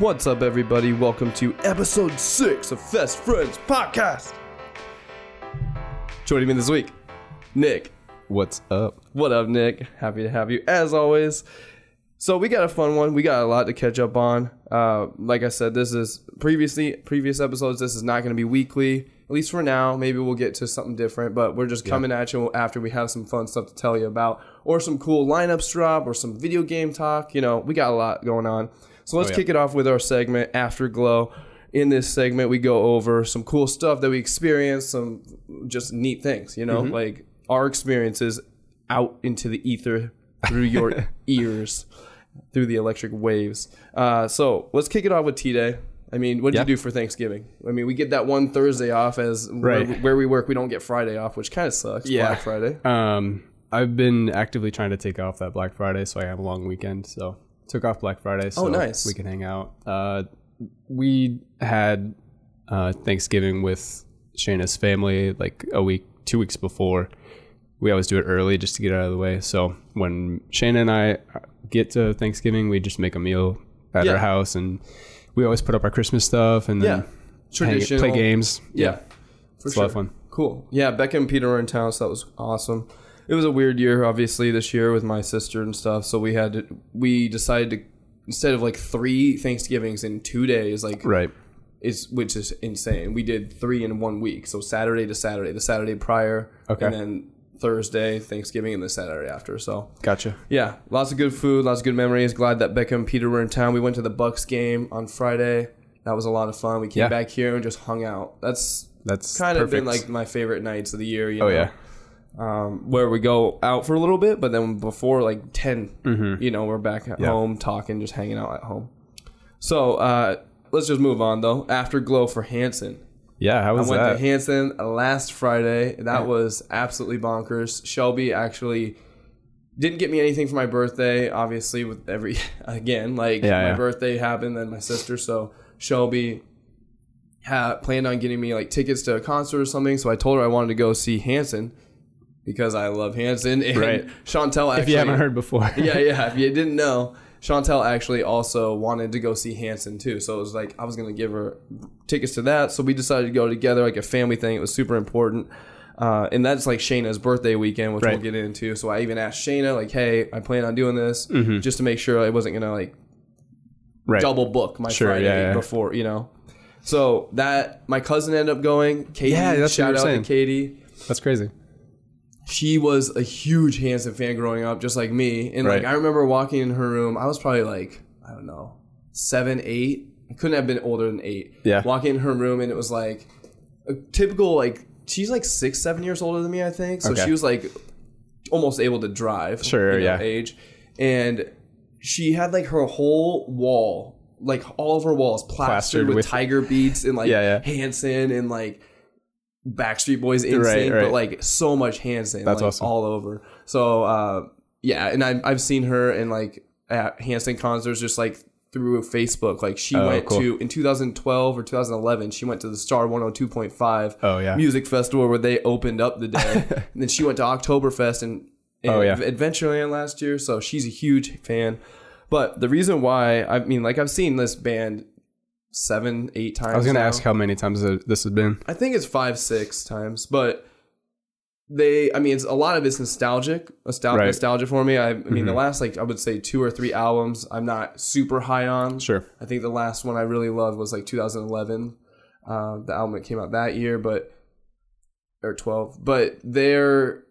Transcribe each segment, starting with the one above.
What's up, everybody? Welcome to episode six of Fest Friends Podcast. Joining me this week, Nick. What's up? What up, Nick? Happy to have you as always. So we got a fun one. We got a lot to catch up on. Uh, like I said, this is previously previous episodes. This is not going to be weekly, at least for now. Maybe we'll get to something different, but we're just coming at you after we have some fun stuff to tell you about, or some cool lineups drop, or some video game talk. You know, we got a lot going on. So let's yeah. kick it off with our segment Afterglow. In this segment, we go over some cool stuff that we experienced, some just neat things. You know, like our experiences out into the ether through your ears through the electric waves. Uh, so let's kick it off with T Day. I mean, what did Yeah. you do for Thanksgiving? I mean, we get that one Thursday off as where, where we work. We don't get Friday off, which kind of sucks. Yeah. Black Friday. Um, I've been actively trying to take off that Black Friday, so I have a long weekend. So took off Black Friday, so Oh, nice. we can hang out. Uh, we had uh, Thanksgiving with Shayna's family like a week, two weeks before. We always do it early just to get out of the way. So when Shayna and I get to Thanksgiving, we just make a meal at Yeah. our house, and we always put up our Christmas stuff and Yeah. then hang, play games. Yeah. For it's a lot of fun. Cool. Yeah, Becca and Peter were in town, so that was awesome. It was a weird year, obviously, this year with my sister and stuff. So we had to, we decided to instead of like three Thanksgivings in two days, like Right. is which is insane. We did three in one week, so Saturday to Saturday, the Saturday prior, Okay. and then Thursday Thanksgiving, and the Saturday after. So Gotcha. yeah, lots of good food, lots of good memories. Glad that Becca and Peter were in town. We went to the Bucks game on Friday. That was a lot of fun. We came Yeah. back here and just hung out. That's That's kind of been like my favorite nights of the year. You Oh know? yeah. Um, where we go out for a little bit, but then before like 10, Mm-hmm. you know, we're back at Yeah. home talking, just hanging out at home. So uh, let's just move on though. Afterglow for Hanson. Yeah, how I was went that? to Hanson last Friday. That was absolutely bonkers. Shelby actually didn't get me anything for my birthday. Obviously, with every again, like Yeah, my yeah. birthday happened, then my sister. So Shelby had planned on getting me like tickets to a concert or something. So I told her I wanted to go see Hanson because I love Hanson. And Right. Chantel actually, if you haven't heard before. yeah, yeah. If you didn't know, Chantel actually also wanted to go see Hanson too. So it was like I was gonna give her tickets to that. So we decided to go together, like a family thing. It was super important. Uh, and that's like Shayna's birthday weekend, which we'll get into. So I even asked Shayna, like, "Hey, I plan on doing this, Mm-hmm. just to make sure I wasn't gonna like right. double book my Sure, Friday yeah, yeah. before, you know." So that my cousin ended up going. Katie, Yeah, that's shout out to Katie That's crazy. She was a huge Hanson fan growing up, just like me. And like I remember walking in her room, I was probably like, I don't know, seven, eight. I couldn't have been older than eight. Yeah. Walking in her room and it was like a typical like she's like six, seven years older than me, I think. So Okay. she was like almost able to drive. Sure, yeah. Age. And she had like her whole wall, like all of her walls plastered, Plastered with, with- tiger beats and like Yeah, yeah. Hanson and like Backstreet Boys insane, Right, but right. like so much Hanson, That's like awesome. all over. So uh, yeah, and I've I've seen her in like at Hanson concerts, just like through Facebook. Like she Oh, went cool. to in 2012 or 2011, she went to the Star 102.5 Oh yeah. music festival where they opened up the day, and then she went to Oktoberfest and, and Oh, yeah. Adventureland last year. So she's a huge fan. But the reason why I mean, like I've seen this band seven, eight times. I was gonna now. ask how many times this has been. I think it's five, six times, but they, I mean, it's a lot of it's nostalgic, nostal- Right. nostalgia for me. I, I mean, the last like I would say two or three albums, I'm not super high on. Sure. I think the last one I really loved was like 2011, uh, the album that came out that year, but or 12. But they're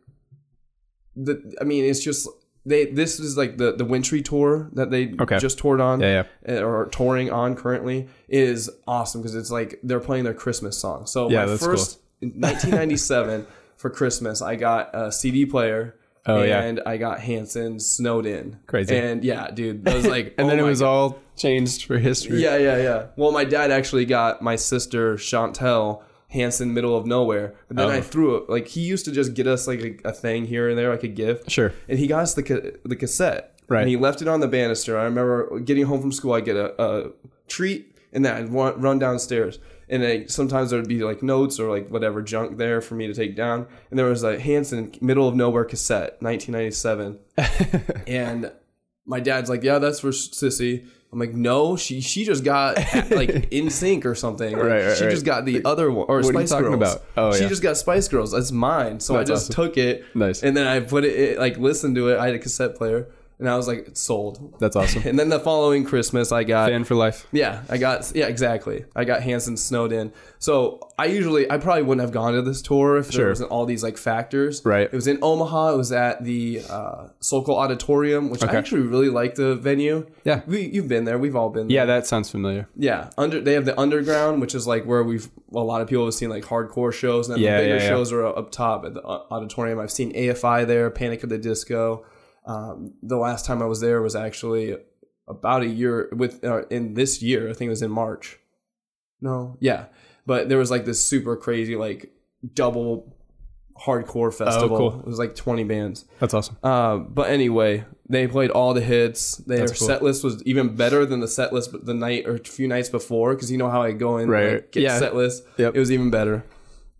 the, I mean, it's just they. This is like the the Wintry tour that they Okay. just toured on Yeah, yeah. uh, or touring on currently is awesome because it's like they're playing their Christmas song. So Yeah, my first in 1997 for Christmas, I got a CD player. Oh, yeah. and I got Hanson snowed in. Crazy. And yeah, dude, that was like, And oh then it was God. all changed for history. Yeah, yeah, yeah. Well, my dad actually got my sister Chantel Hanson Middle of Nowhere. But then Oh. I threw it. Like he used to just get us like a, a thing here and there, like a gift. Sure. And he got us the ca- the cassette. Right. And he left it on the banister. I remember getting home from school. I get a, a treat and then I'd run downstairs. And then sometimes there'd be like notes or like whatever junk there for me to take down. And there was a Hanson Middle of Nowhere cassette, 1997. and my dad's like, "Yeah, that's for Sissy." I'm like, no, she she just got like NSYNC or something. Like, Right, right, she right. just got the other one or What are you Spice talking Girls. about? Oh, she yeah. just got Spice Girls. That's mine. So That's I just awesome. took it. Nice. And then I put it, it like listened to it. I had a cassette player, and I was like, it's sold. That's awesome. And then the following Christmas, I got Fan for life. yeah, I got yeah, exactly. I got Hanson snowed in. So I usually I probably wouldn't have gone to this tour if Sure. there wasn't all these like factors. Right. It was in Omaha. It was at the uh, Sokol Auditorium, which I actually really like the venue. Yeah. we you've been there. We've all been. there. Yeah, that sounds familiar. Yeah, under they have the underground, which is like where we've a lot of people have seen like hardcore shows, and then Yeah, the bigger yeah, yeah. shows are up top at the auditorium. I've seen AFI there, Panic at the Disco. Um, the last time I was there was actually about a year with uh, in this year. I think it was in March. No, yeah, but there was like this super crazy like double hardcore festival. Oh, cool. It was like twenty bands. That's awesome. Uh, but anyway, they played all the hits. Their cool. set list was even better than the set list the night or a few nights before because you know how I go in Right. like, get Yeah. set list. Yep. It was even better.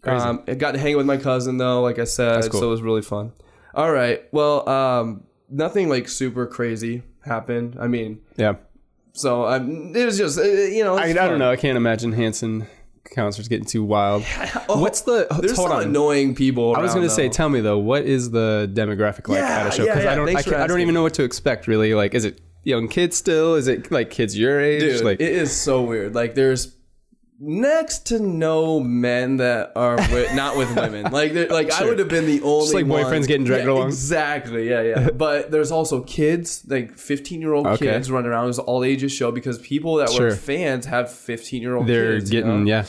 Crazy. Um, I got to hang with my cousin though, like I said, cool. so it was really fun. All right, well, um, nothing like super crazy happened. I mean, Yeah. so um, it was just uh, you know, I, I don't know. I can't imagine Hanson concerts getting too wild. What's the? There's hold some on. annoying people. I was going gonna say, tell me though, what is the demographic like Yeah, at a show? Because yeah, I don't, I, can't, I don't even know what to expect. Really, like, is it young kids still? Is it like kids your age? Dude, like, it is so weird. Like there's next to no men that are with, not with women. Like like I would have been the only like one- boyfriends getting dragged Yeah, along? Exactly. Yeah, yeah. but there's also kids, like 15 year old Okay. kids running around. It was all ages show because people that Sure. were fans have 15 year old they're kids. you getting know? yeah,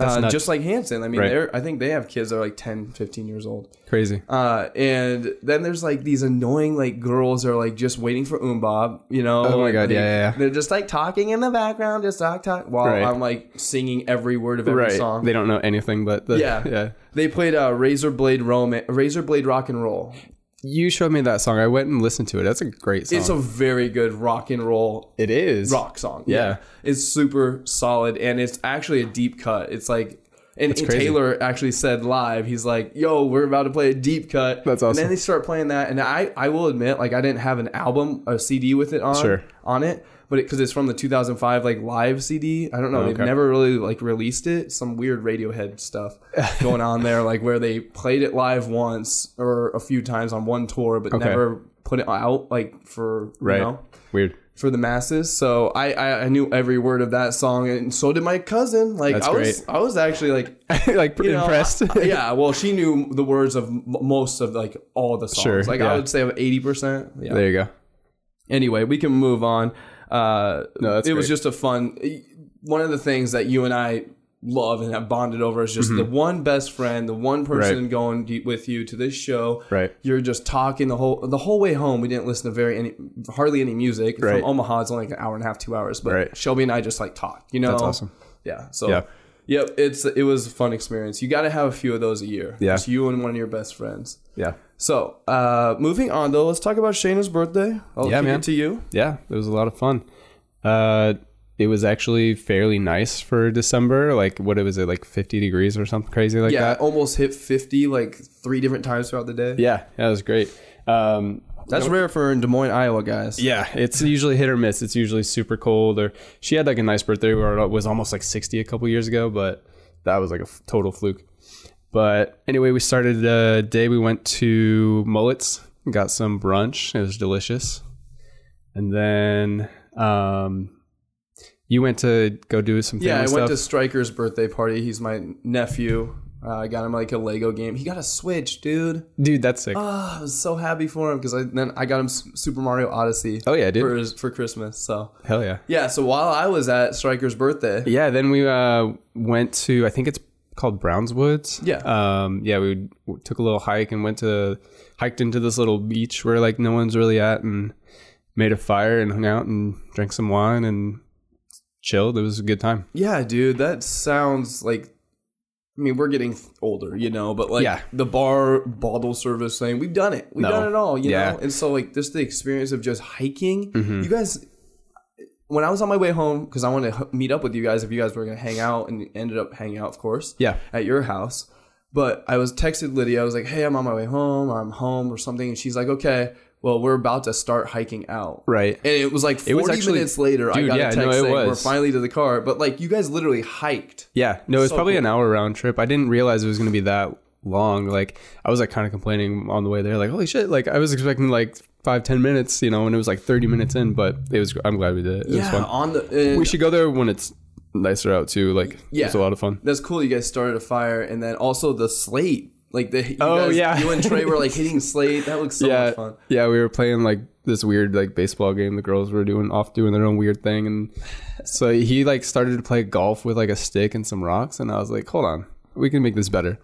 Uh, just like Hanson. I mean, Right. they're I think they have kids that are like 10, 15 years old. crazy. Uh, and then there's like these annoying like girls that are like just waiting for MMMBop, you know? Oh my God, they- yeah, yeah, yeah. They're just like talking in the background, just talk talk while Right. I'm like singing every word of every Right. song. They don't know anything but the yeah, yeah. They played uh, Razor Blade Roman, Razor Blade Rock and Roll. You showed me that song. I went and listened to it. That's a great song. It's a very good rock and roll it is rock song. Yeah. it's super solid and it's actually a deep cut. It's like. And, and. Taylor actually said live, he's like, "Yo, we're about to play a deep cut." That's And awesome. then they start playing that, and I, I will admit, like, I didn't have an album, a CD with it on, Sure. on it, but because it's from the 2005 like live CD. I don't know, they've never really like released it. Some weird Radiohead stuff going on there, like where they played it live once or a few times on one tour, but Okay. never put it out like for right. you know Weird. for the masses. So I, I I knew every word of that song, and so did my cousin. Like That's I was great. I was actually like like know, impressed. I- yeah. Well, she knew the words of m- most of like all the songs. Sure, like yeah. I would say of eighty percent. Yeah. there you go. Anyway, we can move on. Uh, No, that's it was just a fun. One of the things that you and I love and have bonded over is just the one best friend, the one person Mm-hmm. Right. going with you to this show. Right. You're just talking the whole the whole way home. We didn't listen to very any hardly any music Right. from Omaha. It's only like an hour and a half, two hours. But Right. Shelby and I just like talked. You know, That's awesome. Yeah. So. Yeah. Yep, it's it was a fun experience. You got to have a few of those a year. Yeah. Just you and one of your best friends. Yeah. So, uh, moving on though, let's talk about Shayna's birthday. I'll Yeah, man. it to you. Yeah, it was a lot of fun. Uh, it was actually fairly nice for December. Like, what was it, like 50 degrees or something crazy like Yeah, that? almost hit 50 like three different times throughout the day. Yeah, that was great. Um, That's rare for in Des Moines, Iowa, guys. yeah, it's usually hit or miss. It's usually super cold. Or she had like a nice birthday where it was almost like 60 a couple years ago, but that was like a f- total fluke. But anyway, we started the day. We went to Mullets, got some brunch. It was delicious. And then um, you went to go do some family Yeah, I stuff. went to Striker's birthday party. He's my nephew. Uh, I got him like a Lego game. He got a Switch, dude. Dude, that's sick. Ah, I was so happy for him because I then I got him S- Super Mario Odyssey. Oh, yeah, dude. for his, for Christmas. So Hell yeah. yeah, so while I was at Striker's birthday, Yeah, then we uh, went to I think it's called Brown's Woods. Yeah. Um, yeah, we took a little hike and went to hiked into this little beach where like no one's really at and made a fire and hung out and drank some wine and chilled. It was a good time. Yeah, dude, that sounds like. I mean, we're getting older, you know, but like Yeah. the bar bottle service thing, we've done it. We've No. done it all, you Yeah. know. And so, like, just the experience of just hiking. Mm-hmm. You guys, when I was on my way home, because I wanted to meet up with you guys if you guys were going to hang out, and ended up hanging out, of course, Yeah. at your house. But I was texted Lydia. I was like, "Hey, I'm on my way home, or I'm home, or something." And she's like, "Okay, well, we're about to start hiking out." Right. And it was like 40 was actually- minutes later, I got yeah, a text no, it saying we're finally to the car. But like, you guys literally hiked. Yeah, no, it's So probably cool. an hour round trip. I didn't realize it was going to be that long. Like, I was like kind of complaining on the way there, like, holy shit! Like, I was expecting like five, ten minutes, you know, and it was like thirty minutes in. But it was. I'm glad we did it. It was Yeah, fun. on the. We should go there when it's nicer out too. Like, Yeah. it's a lot of fun. That's cool. You guys started a fire, and then also the slate. Like the you Oh, guys, yeah. you and Trey were like hitting slate. That looks so yeah, much fun. yeah, we were playing like this weird like baseball game. The girls were doing off doing their own weird thing, and so he like started to play golf with like a stick and some rocks, and I was like, hold on, we can make this better.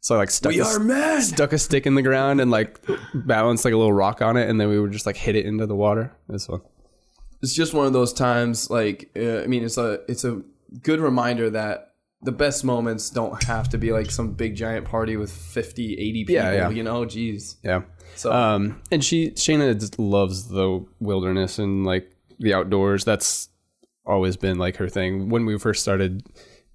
So I like stuck We a, stuck a stick in the ground and like balanced like a little rock on it, and then we would just like hit it into the water. Was fun. It's just one of those times. Like uh, I mean, it's a it's a good reminder that the best moments don't have to be like some big giant party with 50, 80 people. Yeah, yeah. You know, jeez. Yeah. So Um, and she Shayna just loves the wilderness and like the outdoors. That's always been like her thing. When we first started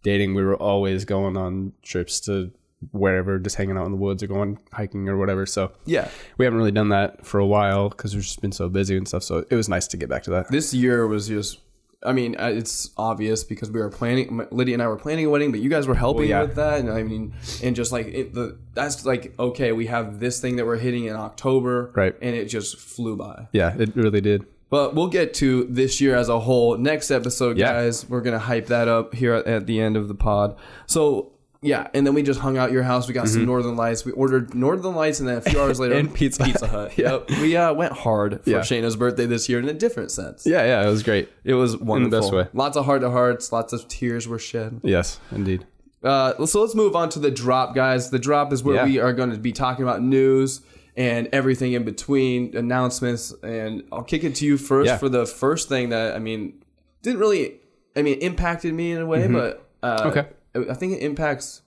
dating, we were always going on trips to wherever, just hanging out in the woods or going hiking or whatever. So yeah, we haven't really done that for a while because we've just been so busy and stuff. So it was nice to get back to that. this year was just. I mean, uh, it's obvious because we were planning. Lydia and I were planning a wedding, but you guys were helping yeah. with that, and I mean, and just like it, the that's like okay, we have this thing that we're hitting in October, Right. And it just flew by. Yeah, it really did. But we'll get to this year as a whole next episode, Yeah. guys. We're gonna hype that up here at, at the end of the pod. So yeah, and then we just hung out at your house. We got some Northern Lights. We ordered Northern Lights, and then a few hours later, Mm-hmm. And Pizza Hut. Pizza Hut. Yeah. Yep. We uh, went hard for Yeah. Shayna's birthday this year in a different sense. Yeah, yeah, it was great. It was wonderful. best way. Lots of heart to hearts. Lots of tears were shed. Yes, indeed. Uh, so let's move on to the drop, guys. The drop is where Yeah. we are going to be talking about news and everything in between, announcements, and I'll kick it to you first Yeah. for the first thing that I mean didn't really, I mean, impacted me in a way, but uh, Mm-hmm. Okay. I think it impacts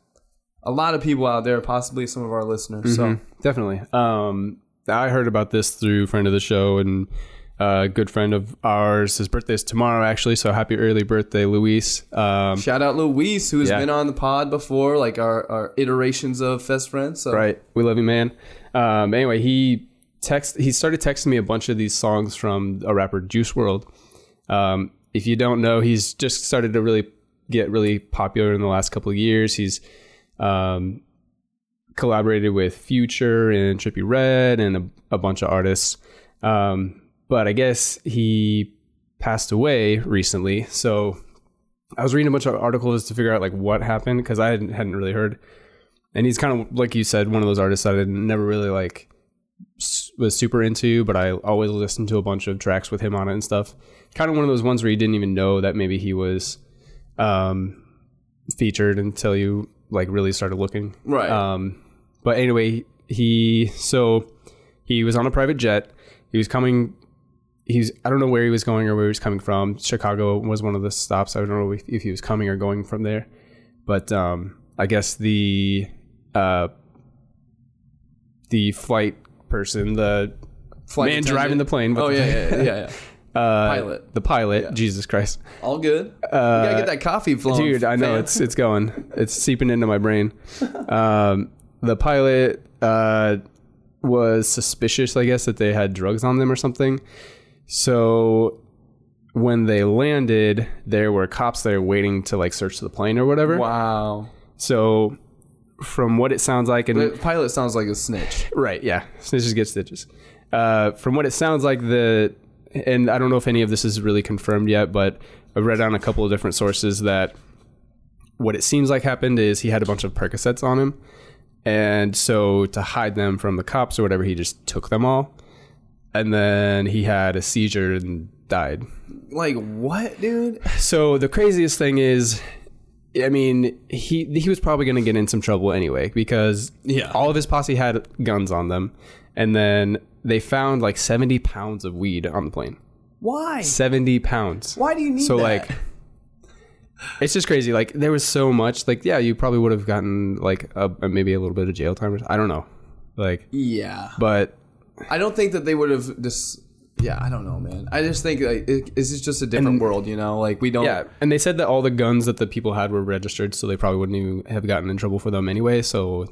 a lot of people out there, possibly some of our listeners. So Definitely. Um, I heard about this through friend of the show and a good friend of ours. His birthday is tomorrow, actually. So happy early birthday, Luis. Um, shout out Luis, who's Yeah. been on the pod before, like our, our iterations of Fest Friends. So right. We love you, man. Um, anyway, he text. He started texting me a bunch of these songs from a rapper, Juice WRLD. Um, if you don't know, he's just started to really get really popular in the last couple of years. He's um, collaborated with Future and Trippie Redd and a, a bunch of artists. Um, but I guess he passed away recently. So I was reading a bunch of articles to figure out like what happened because I hadn't, hadn't really heard. And he's kind of like you said, one of those artists that I never really like was super into, but I always listened to a bunch of tracks with him on it and stuff. Kind of one of those ones where you didn't even know that maybe he was um, featured until you like really started looking. right. Um, but anyway, he so he was on a private jet. He was coming. He's I don't know where he was going or where he was coming from. Chicago was one of the stops. I don't know if, if he was coming or going from there. But um, I guess the uh, the flight person, the Flight man attendant. driving the plane. Oh the- yeah, yeah, yeah, yeah. uh, Pilot. the pilot. Jesus Christ. All good. Uh, you gotta get that coffee flowing, Dude, I know it's it's going. It's seeping into my brain. Um, the pilot uh, was suspicious, I guess, that they had drugs on them or something. So when they landed, there were cops there waiting to like search the plane or whatever. Wow. So from what it sounds like, and The pilot sounds like a snitch. Right, yeah. Snitches get stitches. Uh, from what it sounds like, the and I don't know if any of this is really confirmed yet, but I've read on a couple of different sources that what it seems like happened is he had a bunch of Percocets on him, and so to hide them from the cops or whatever, he just took them all, and then he had a seizure and died. Like what, dude? So the craziest thing is, I mean, he he was probably going to get in some trouble anyway because Yeah. all of his posse had guns on them, and then they found like seventy pounds of weed on the plane. Why? Seventy pounds. Why do you need So that? So like, it's just crazy. Like there was so much. Like yeah, you probably would have gotten like a, a- maybe a little bit of jail time. Or, I don't know. Like, yeah, but I don't think that they would have just yeah, I don't know, man. I just think like it, it's just- just a different world, you know. Like we don't. Yeah, and they said that all the guns that the people had were registered, so they probably wouldn't even have gotten in trouble for them anyway. So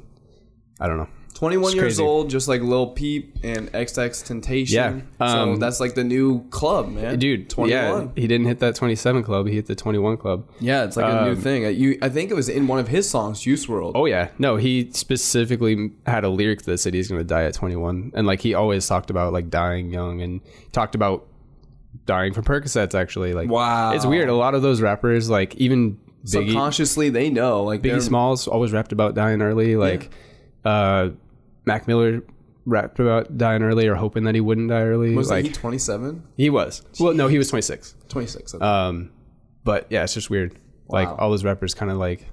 I don't know. 21 It's years crazy. old, just like Lil Peep and XXXTentacion. Yeah, so um, that's like the new club, man. Dude, 21. yeah, he didn't hit that 27 club. He hit the 21 club. Yeah, it's like a new Um, thing. You, I think it was in one of his songs, Juice WRLD. Oh yeah, no, he specifically had a lyric that said he's going to die at 21, and like he always talked about like dying young, and talked about dying from Percocets. Actually, like Wow. it's weird. A lot of those rappers, like even Biggie, Subconsciously, they know. Like Biggie Smalls, always rapped about dying early. Like uh, Mac Miller rapped about dying early or hoping that he wouldn't die early. Was like he 27? he was. Well, no, he was 26. 26. okay. Um, but yeah, it's just weird. Like all those rappers kind of like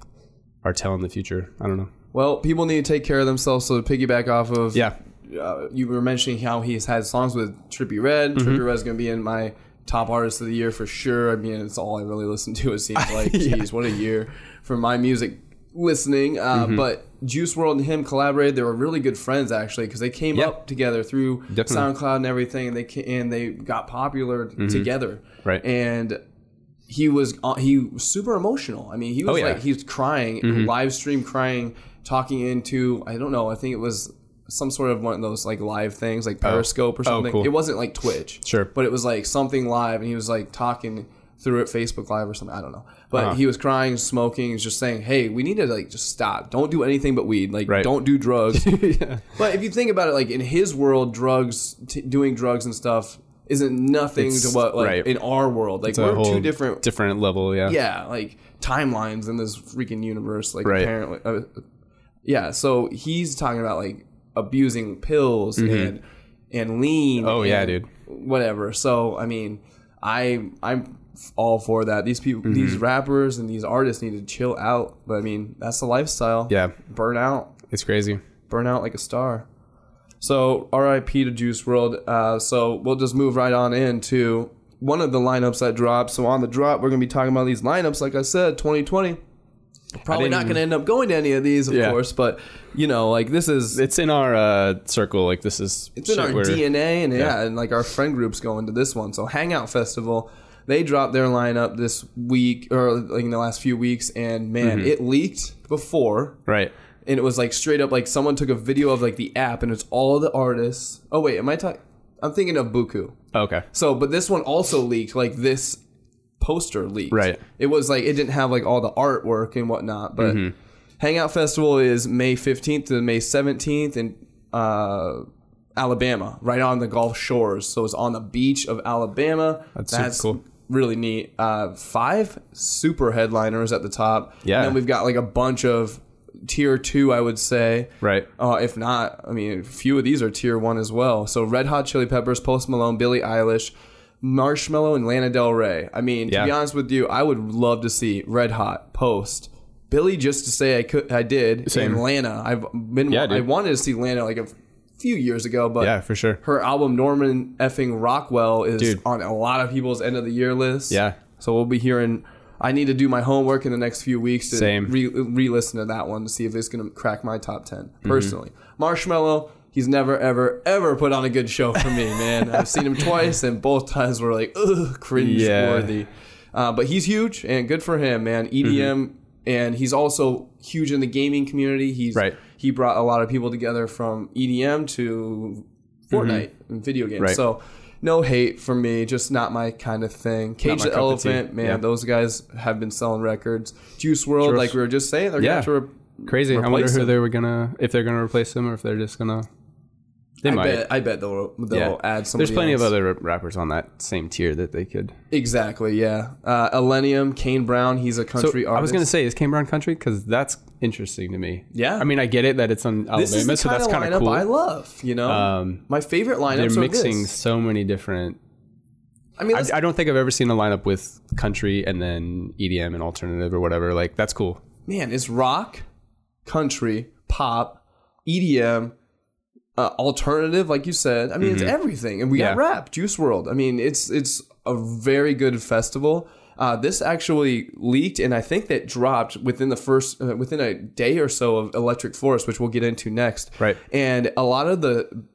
are telling the future. I don't know. well, people need to take care of themselves. So to piggyback off of Yeah. uh, you were mentioning how he's had songs with Trippie Redd. Mm-hmm. Trippie Redd's going to be in my top artist of the year for sure. I mean, it's all I really listen to. It seems like, geez, what a year for my music listening. Uh, Mm-hmm. But Juice WRLD and him collaborated. They were really good friends actually because they came Yeah. up together through Definitely. SoundCloud and everything, and they ca- and they got popular together. Mm-hmm. Right. and. He was uh, he was super emotional. I mean, he was Oh, yeah. Mm-hmm. like he was crying, live stream crying, talking into I don't know. I think it was some sort of one of those like live things, like Periscope or something. Oh, cool. It wasn't like Twitch, Sure. but it was like something live, and he was like talking through it, Facebook Live or something. I don't know, but Uh-huh. he was crying, smoking, and just saying, "Hey, we need to like just stop. Don't do anything but weed. Like, Right. don't do drugs." yeah. But if you think about it, like in his world, drugs, t- doing drugs and stuff isn't nothing It's- to what like right. in our world. Like we're two different different level. Yeah. yeah, like timelines in this freaking universe. Like Right. apparently, uh, yeah. So he's talking about like abusing pills and and lean. Mm-hmm. Oh, yeah, dude. Whatever. So I mean, I I'm all for that. These people, Mm-hmm. these rappers and these artists need to chill out. But I mean, that's the lifestyle. Yeah. burn out, It's crazy. burn out like a star. So R.I.P. to Juice WRLD. Uh, so we'll just move right on into one of the lineups that dropped. So on the drop, we're gonna be talking about these lineups. Like I said, 2020. Probably not gonna end up going to any of these, of Yeah. course. But you know, like this is It's in our uh, circle. Like this is. it's in our DNA, and yeah. Yeah. and like our friend groups going to this one. So Hangout Festival, they dropped their lineup this week or like in the last few weeks, and man, Mm-hmm. it leaked before Right. and it was like straight up like someone took a video of like the app and it's all the artists. Oh wait, am I talking? I'm thinking of Buku. Okay. So, but this one also leaked. Like this poster leaked. Right. It was like it didn't have like all the artwork and whatnot. But Mm-hmm. Hangout Festival is May 15th to May 17th in uh, Alabama, right on the Gulf Shores. So it's on the beach of Alabama. That's super cool. Really neat. Uh, five super headliners at the top. Yeah. And then we've got like a bunch of tier two, I would say. Right. Uh, if not, I mean, a few of these are tier one as well. So Red Hot Chili Peppers, Post Malone, Billie Eilish, Marshmello, and Lana Del Rey. I mean, to be honest with you, I would love to see Red Hot, Post, Billie just to say I could, I did, Same. and Lana. I've been, Yeah, I wanted to see Lana like a few years ago, but Yeah, for sure. her album Norman effing Rockwell is Dude. on a lot of people's end of the year list. Yeah. So we'll be hearing. I need to do my homework in the next few weeks to Same. re- re-listen to that one to see if it's going to crack my top 10 Mm-hmm. personally. Marshmello, he's never ever ever put on a good show for me, man. I've seen him twice and both times were like ugh, cringe Yeah. worthy. Uh, but he's huge and good for him, man. EDM and he's also huge in the gaming community. He's Right. He brought a lot of people together from EDM to Fortnite and video games. Mm-hmm. Right. So no hate for me, just not my kind of thing. Cage the cup of tea. Elephant, man, Yeah. those guys have been selling records. Juice WRLD, Juice. like we were just saying, they're Yeah. going to re- Crazy. I wonder who him. they were gonna if they're gonna replace him or if they're just gonna. They I might. bet, I bet they'll they'll yeah. add somebody There's plenty else. of other rappers on that same tier that they could. Exactly, yeah. Uh, Illenium, Kane Brown, he's a So country artist. I was gonna say, is Kane Brown country? Because that's interesting to me. Yeah. I mean, I get it that it's on Alabama, this is the so kind that's kind of cool. I love. You know, Um, my favorite lineup. They're mixing so many different. I mean, I, I don't think I've ever seen a lineup with country and then EDM and alternative or whatever. Like that's cool. man, it's rock, country, pop, EDM, uh, alternative, like you said. I mean, it's everything, and we got Mm-hmm. Rap, Juice WRLD. I mean, it's it's a very good festival. Uh, this actually leaked, and I think that dropped within the first uh, within a day or so of Electric Forest, which we'll get into next. Right. And a lot of the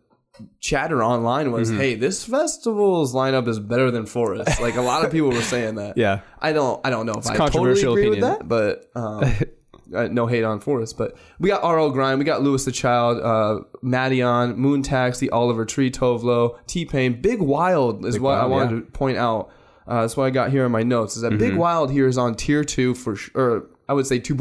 chatter online was, Mm-hmm. "Hey, this festival's lineup is better than Forest." Like a lot of people were saying that. Yeah. I don't I don't know if I totally controversial agree opinion. with that, but um, uh, no hate on Forrest. But we got RL Grime, we got Louis the Child, uh, Madeon, Moon Taxi, Oliver Tree, Tove Lo, T Pain, Big Wild is what I wanted yeah. To point out. Uh, that's what I got here in my notes. Is that Big Wild here is on tier two for sh- or I would say two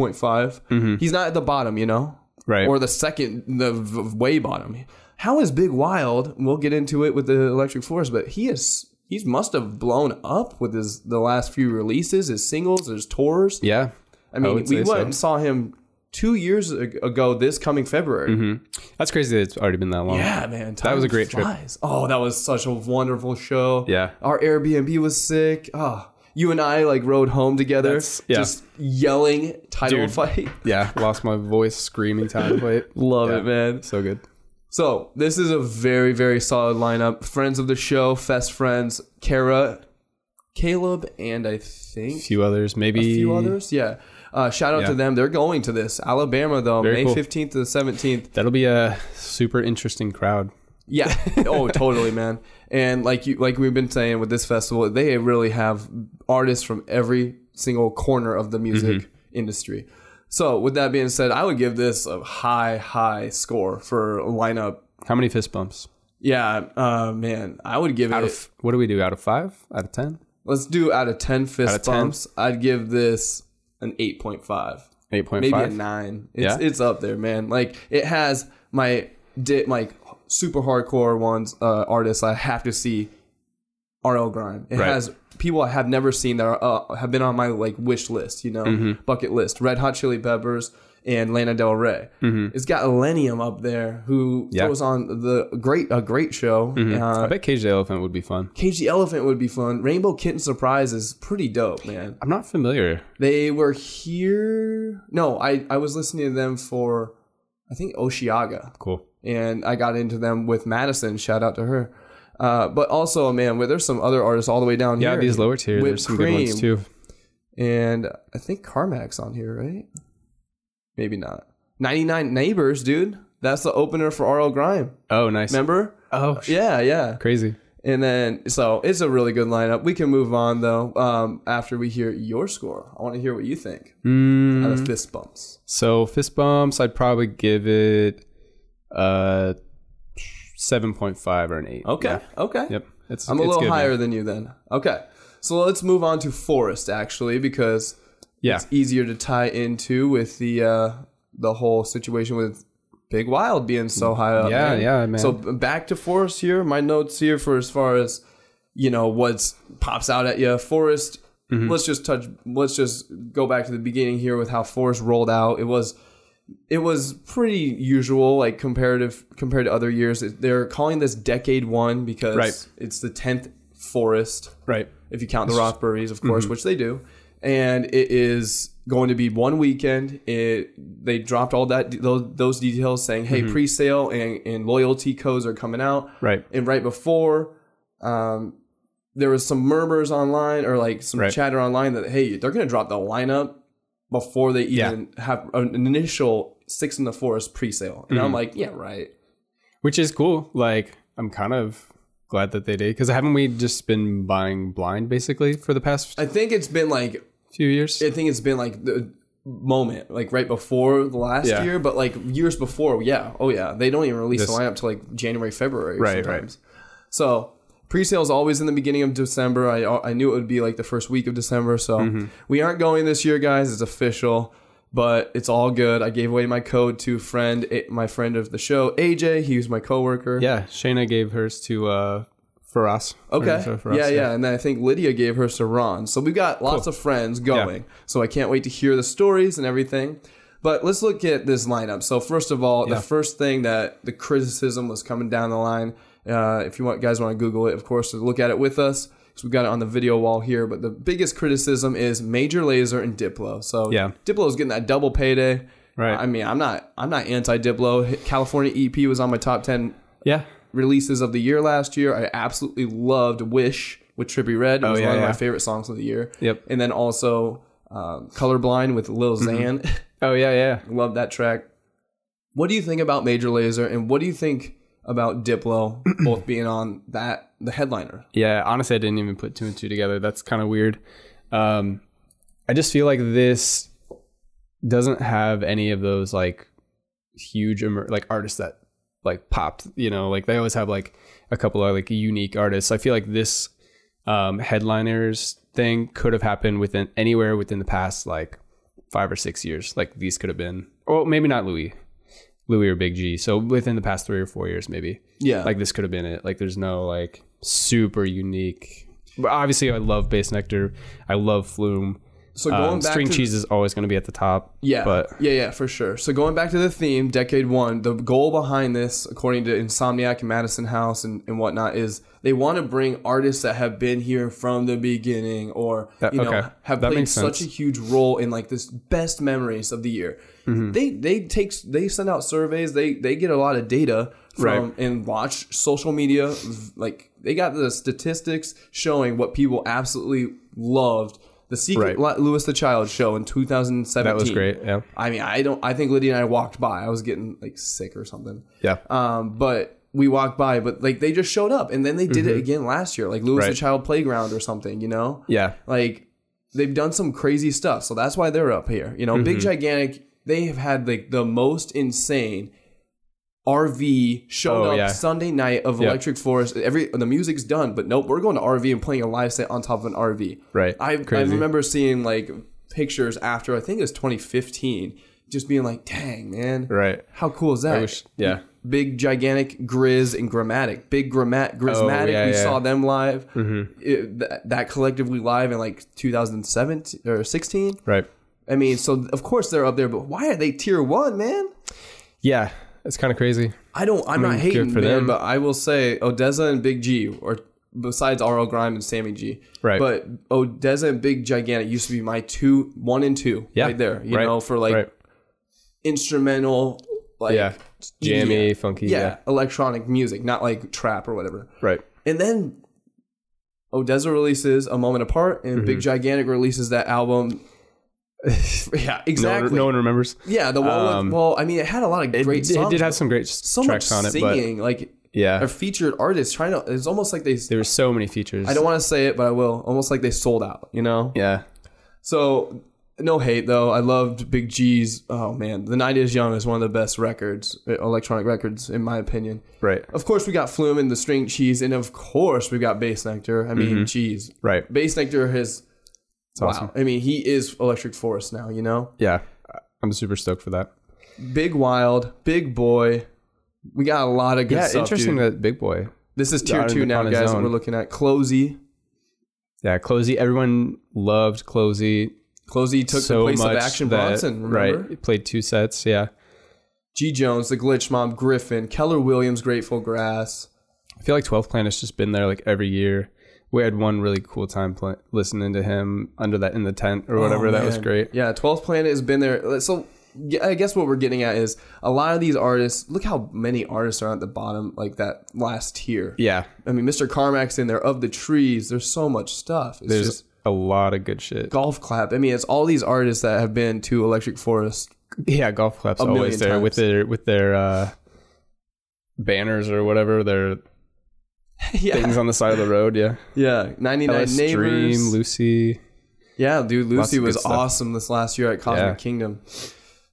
He's not at the bottom, you know, Mm-hmm. Right. or the second, the v- way bottom. How is Big Wild? We'll get into it with the Electric Forest, but he is he must have blown up with his the last few releases, his singles, his tours. Yeah. I mean, would we went so. and saw him two years ago this coming February. Mm-hmm. That's crazy that it's already been that long. Yeah, man, That was a great trip. Oh, that was such a wonderful show. Yeah. our Airbnb was sick. Oh, you and I like rode home together, yeah. just yelling title Dude. fight. Yeah. Lost my voice screaming time fight. Love Yeah. it, man. So good. So this is a very, very solid lineup. Friends of the show, Fest friends, Kara, Caleb, and I think a few others, maybe a few others. Yeah. Uh, shout out Yeah. to them. They're going to this Alabama though, Very May cool. fifteenth to the seventeenth. That'll be a super interesting crowd. Yeah. oh, totally, man. And like you, like we've been saying with this festival, they really have artists from every single corner of the music industry. So with that being said, I would give this a high, high score for lineup. How many fist bumps? Yeah, uh, man, I would give Out it. of what do we do? Out of five? Out of ten? let's do out of ten fist Out of 10? bumps. I'd give this an eight point five. Eight point maybe a nine. It's Yeah? it's up there, man. Like it has my di- like super hardcore ones uh, artists I have to see. RL Grime. It Right. has people I have never seen that are uh, have been on my like wish list, you know, Mm-hmm. bucket list. Red Hot Chili Peppers and Lana Del Rey. It's got Illenium up there, who Mm-hmm. Yeah. throws on the great a great show. Uh, I bet Cage the Elephant would be fun. Cage the Elephant would be fun. Rainbow Kitten Surprise is pretty dope, man. I'm not familiar. They were here. No, I, I was listening to them for, I think, Osheaga. Cool. And I got into them with Madison. Shout out to her. Uh, but also, man, where there's some other artists all the way down Yeah, here. these lower tier, there's some good ones too. And I think Carmack's on here, right? Maybe not. 99 Neighbors, dude. That's the opener for RL Grime. Oh, nice. Remember? Oh, sh- Yeah, yeah. crazy. And then, so it's a really good lineup. We can move on though. Um, after we hear your score, I want to hear what you think Mm, out of fist bumps. so fist bumps, I'd probably give it uh seven point five or an eight. Okay, Yeah. okay. Yep. It's, I'm a little good, man. higher than you then. Okay, so let's move on to Forest actually because Yeah. it's easier to tie into with the uh, the whole situation with Big Wild being so high up. Yeah, man. yeah, man. So back to Forest here. My notes here for as far as you know what pops out at you. Forest. Mm-hmm. Let's just touch. Let's just go back to the beginning here with how Forest rolled out. It was. It was pretty usual, like comparative compared to other years. They're calling this decade one because Right. it's the tenth Forest Right. if you count the Rothburys, of Mm-hmm. course, which they do. And it is going to be one weekend. It they dropped all that those, those details saying, "Hey, Mm-hmm. pre-sale and, and loyalty codes are coming out." Right. And right before, um, there was some murmurs online or like some Right. chatter online that hey, they're going to drop the lineup before they Yeah. even have an initial six in the forest pre-sale. And Mm-hmm. I'm like, yeah, right. Which is cool. Like I'm kind of glad that they did because haven't we just been buying blind basically for the past I think it's been like few years? I think it's been like the moment, like right before the last Yeah. year, but like years before, yeah, oh yeah, they don't even release the lineup till like January, February, Right, sometimes. So pre-sale is always in the beginning of December. I I knew it would be like the first week of December, so Mm-hmm. we aren't going this year, guys. It's official. But it's all good. I gave away my code to friend, eh, my friend of the show, AJ. He was my coworker. yeah, Shayna gave hers to uh Faraz. Okay. Or Faraz, yeah, yeah, And then I think Lydia gave hers to Ron. So we've got lots of friends going. So I can't wait to hear the stories and everything. But let's look at this lineup. So first of all, Yeah. the first thing that the criticism was coming down the line. Uh, if you want, guys want to Google it, of course, to look at it with us. because we've got it on the video wall here. But the biggest criticism is Major Lazer and Diplo. So Yeah. Diplo's getting that double payday. Right. I mean, I'm not, I'm not anti Diplo. California EP was on my top ten Yeah. Releases of the year last year. I absolutely loved Wish with Trippie Redd. It was Oh, yeah, one of my favorite songs of the year. Yep. And then also um, Colorblind with Lil Mm-hmm. Xan. Oh yeah, yeah. Love that track. What do you think about Major Lazer and what do you think about Diplo both being on that the headliner. Yeah, honestly, I didn't even put two and two together. That's kind of weird. Um, I just feel like this doesn't have any of those like huge emer- like artists that like popped. You know, like they always have like a couple of like unique artists. I feel like this um, headliners thing could have happened within anywhere within the past like five or six years. Like these could have been, or maybe not Louis, Louis or Big G. So within the past three or four years, maybe Yeah, like this could have been it. Like there's no like super unique. But obviously, I love Bassnectar. I love Flume. So going Um, back string to cheese is always going to be at the top. Yeah, but yeah, yeah, for sure. So going back to the theme, decade one, the goal behind this, according to Insomniac and Madison House and, and whatnot, is they want to bring artists that have been here from the beginning or That- you know okay. have That played such sense. a huge role in like this best memories of the year. Mm-hmm. They they take they send out surveys. They they get a lot of data from Right. and watch social media. Like they got the statistics showing what people absolutely loved. The Secret Right. Louis the Child show in 2017. that was great. Yeah, I mean, I don't. I think Lydia and I walked by. I was getting like sick or something. yeah, Um, but we walked by. But like they just showed up, and then they did it again last year, like Louis the Mm-hmm. Child Playground or something. You know, yeah. like they've done some crazy stuff. So that's why they're up here. You know, Mm-hmm. Big Gigantic. They have had like the most insane RV showed Oh, up yeah. Sunday night of Yep. Electric Forest. Every the music's done, but nope, we're going to RV and playing a live set on top of an RV. Right. I, I remember seeing like pictures after I think it was 2015, just being like, "Dang man, Right. how cool is that?" Wish. Yeah. Big gigantic Grizz and Gramatik, big Grammat Grizmatik. Oh, yeah, we yeah. saw them live. Mm-hmm. It- that, that collectively live in like 2017 or 16. Right. I mean, so of course they're up there, but why are they tier one, man? Yeah. It's kind of crazy. I don't. I'm mean, not hating for man, them. but I will say ODESZA and Big G, or besides RL Grime and Sammy G, Right. But ODESZA and Big Gigantic used to be my two, one and two, Yeah. right there. You Right. know, for like right. instrumental, like Yeah. Jammy, EDM. funky. yeah, Yeah. electronic music, not like trap or whatever. Right. And then Odessa releases a moment apart, and Big mm-hmm. Gigantic releases that album. yeah, Mm-hmm. No, exactly. one, no one remembers. yeah, the one. Um, with, well, I mean, it had a lot of It, great it songs. did have some great so much tracks on it, but singing, like yeah, a featured artist trying to. It's almost like they. there were so many features. I don't want to say it, but I will. Almost like they sold out. You know. Yeah. So no hate though. I loved Big G's. Oh man, The Night Is Young is one of the best records, electronic records, in my opinion. Right. Of course, we got Flume and the String Cheese, and of course, we got Bassnectar. I mean, cheese. Right. Bassnectar has. Wow. awesome. I mean, he is Electric Forest now. You know, Yeah. I'm super stoked for that. big wild, big boy. We got a lot of good stuff. Yeah. stuff. interesting dude. that Big Boy. This is tier two now, guys. That we're looking at CloZee. Yeah. CloZee. Everyone loved CloZee CloZee took so the place of Action that, Bronson. Remember? Right. He played two sets. Yeah. G Jones, the Glitch Mob, Gryffin, Keller Williams, Grateful Grass. I feel like 12th Planet's just been there like every year. We had one really cool time pl- listening to him under that in the tent or whatever. Oh, that was great. Yeah, 12th Planet has been there. So I guess what we're getting at is a lot of these artists. Look how many artists are at the bottom, like that last tier. Yeah. I mean, Mr. Carmack's in there. Of the trees, there's so much stuff. It's There's just a lot of good shit. golf clap. I mean, it's all these artists that have been to Electric Forest. Yeah, golf claps always there with their with their uh, banners or whatever their yeah, things on the side of the road. Yeah, yeah. 99 LS neighbors. Stream, Lucy. Yeah, dude, Lucy was awesome this last year at Cosmic Yeah. Kingdom.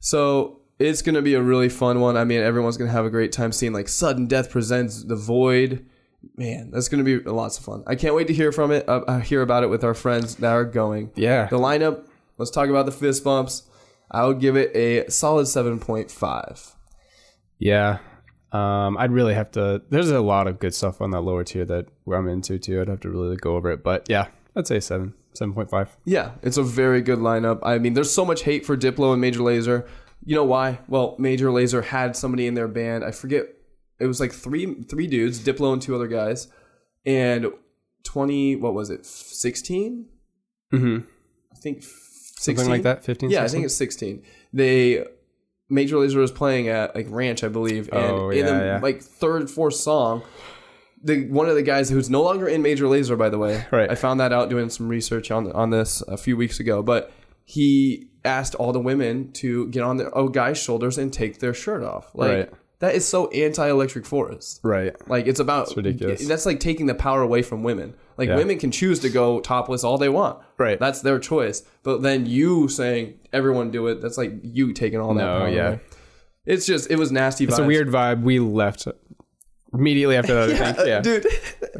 So it's gonna be a really fun one. I mean, everyone's gonna have a great time seeing like Sudden Death presents The Void. Man, that's gonna be lots of fun. I can't wait to hear from it. Uh, uh, hear about it with our friends that are going. Yeah, The lineup. Let's talk about the fist bumps. I would give it a solid seven point five. yeah. Um, I'd really have to. There's a lot of good stuff on that lower tier that I'm into too. I'd have to really go over it, but yeah, I'd say seven, seven point five. Yeah, it's a very good lineup. I mean, there's so much hate for Diplo and Major Lazer. You know why? Well, Major Laser had somebody in their band. I forget. It was like three three dudes, Diplo and two other guys, and twenty. What was it? Sixteen? Mm-hmm. I think 16? Something like that. Fifteen. Yeah, I think it's sixteen. They Major Lazer was playing at like Ranch, I believe, and Oh, in the yeah, yeah. like third, fourth song, the one of the guys who's no longer in Major Lazer, by the way, Right. I found that out doing some research on on this a few weeks ago, but he asked all the women to get on their oh guy's shoulders and take their shirt off, like Right. That is so anti-electric forest. Right. Like it's about ridiculous. That's like taking the power away from women. Like Yeah. women can choose to go topless all they want. Right. That's their choice. But then you saying everyone do it, that's like you taking all that No, power yeah. away. It's just it was nasty. It's a weird vibe. We left immediately after that. Think. Yeah. dude.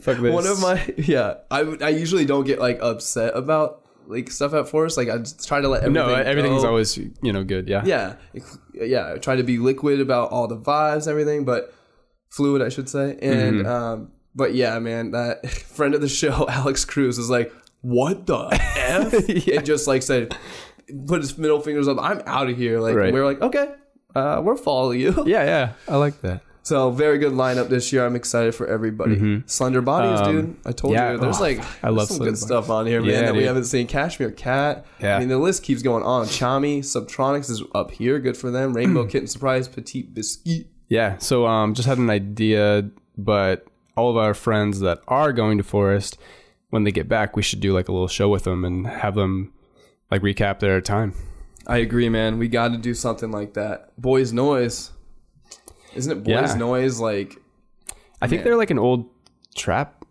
Fuck this. One of my yeah, I I usually don't get like upset about like stuff at forest. Like I just try to let everything no, everything's go. always you know good. Yeah. yeah yeah. I try to be liquid about all the vibes, everything, but fluid, I should say. And Mm-hmm. um, but yeah, man, that friend of the show, Alex Cruz, was like, "What the f?" Yeah. and just like said, put his middle fingers up. I'm out of here. Like Right. we are like, okay, uh, we're following you. Yeah. Yeah. I like that. So very good lineup this year. I'm excited for everybody. Slenderbodies, Um, dude. I told yeah, you, there's oh, like I love some good stuff on here, man. Yeah, that we haven't seen. Cashmere Cat. Yeah. I mean, the list keeps going on. Chami, Subtronics is up here. Good for them. Rainbow Kitten Surprise, Petit Biscuit. Yeah. So um, just had an idea, but all of our friends that are going to Forest, when they get back, we should do like a little show with them and have them like recap their time. I agree, man. We got to do something like that. Boys Noize. Isn't it Boys Yeah. Noise? Like, I think Man. they're like an old trap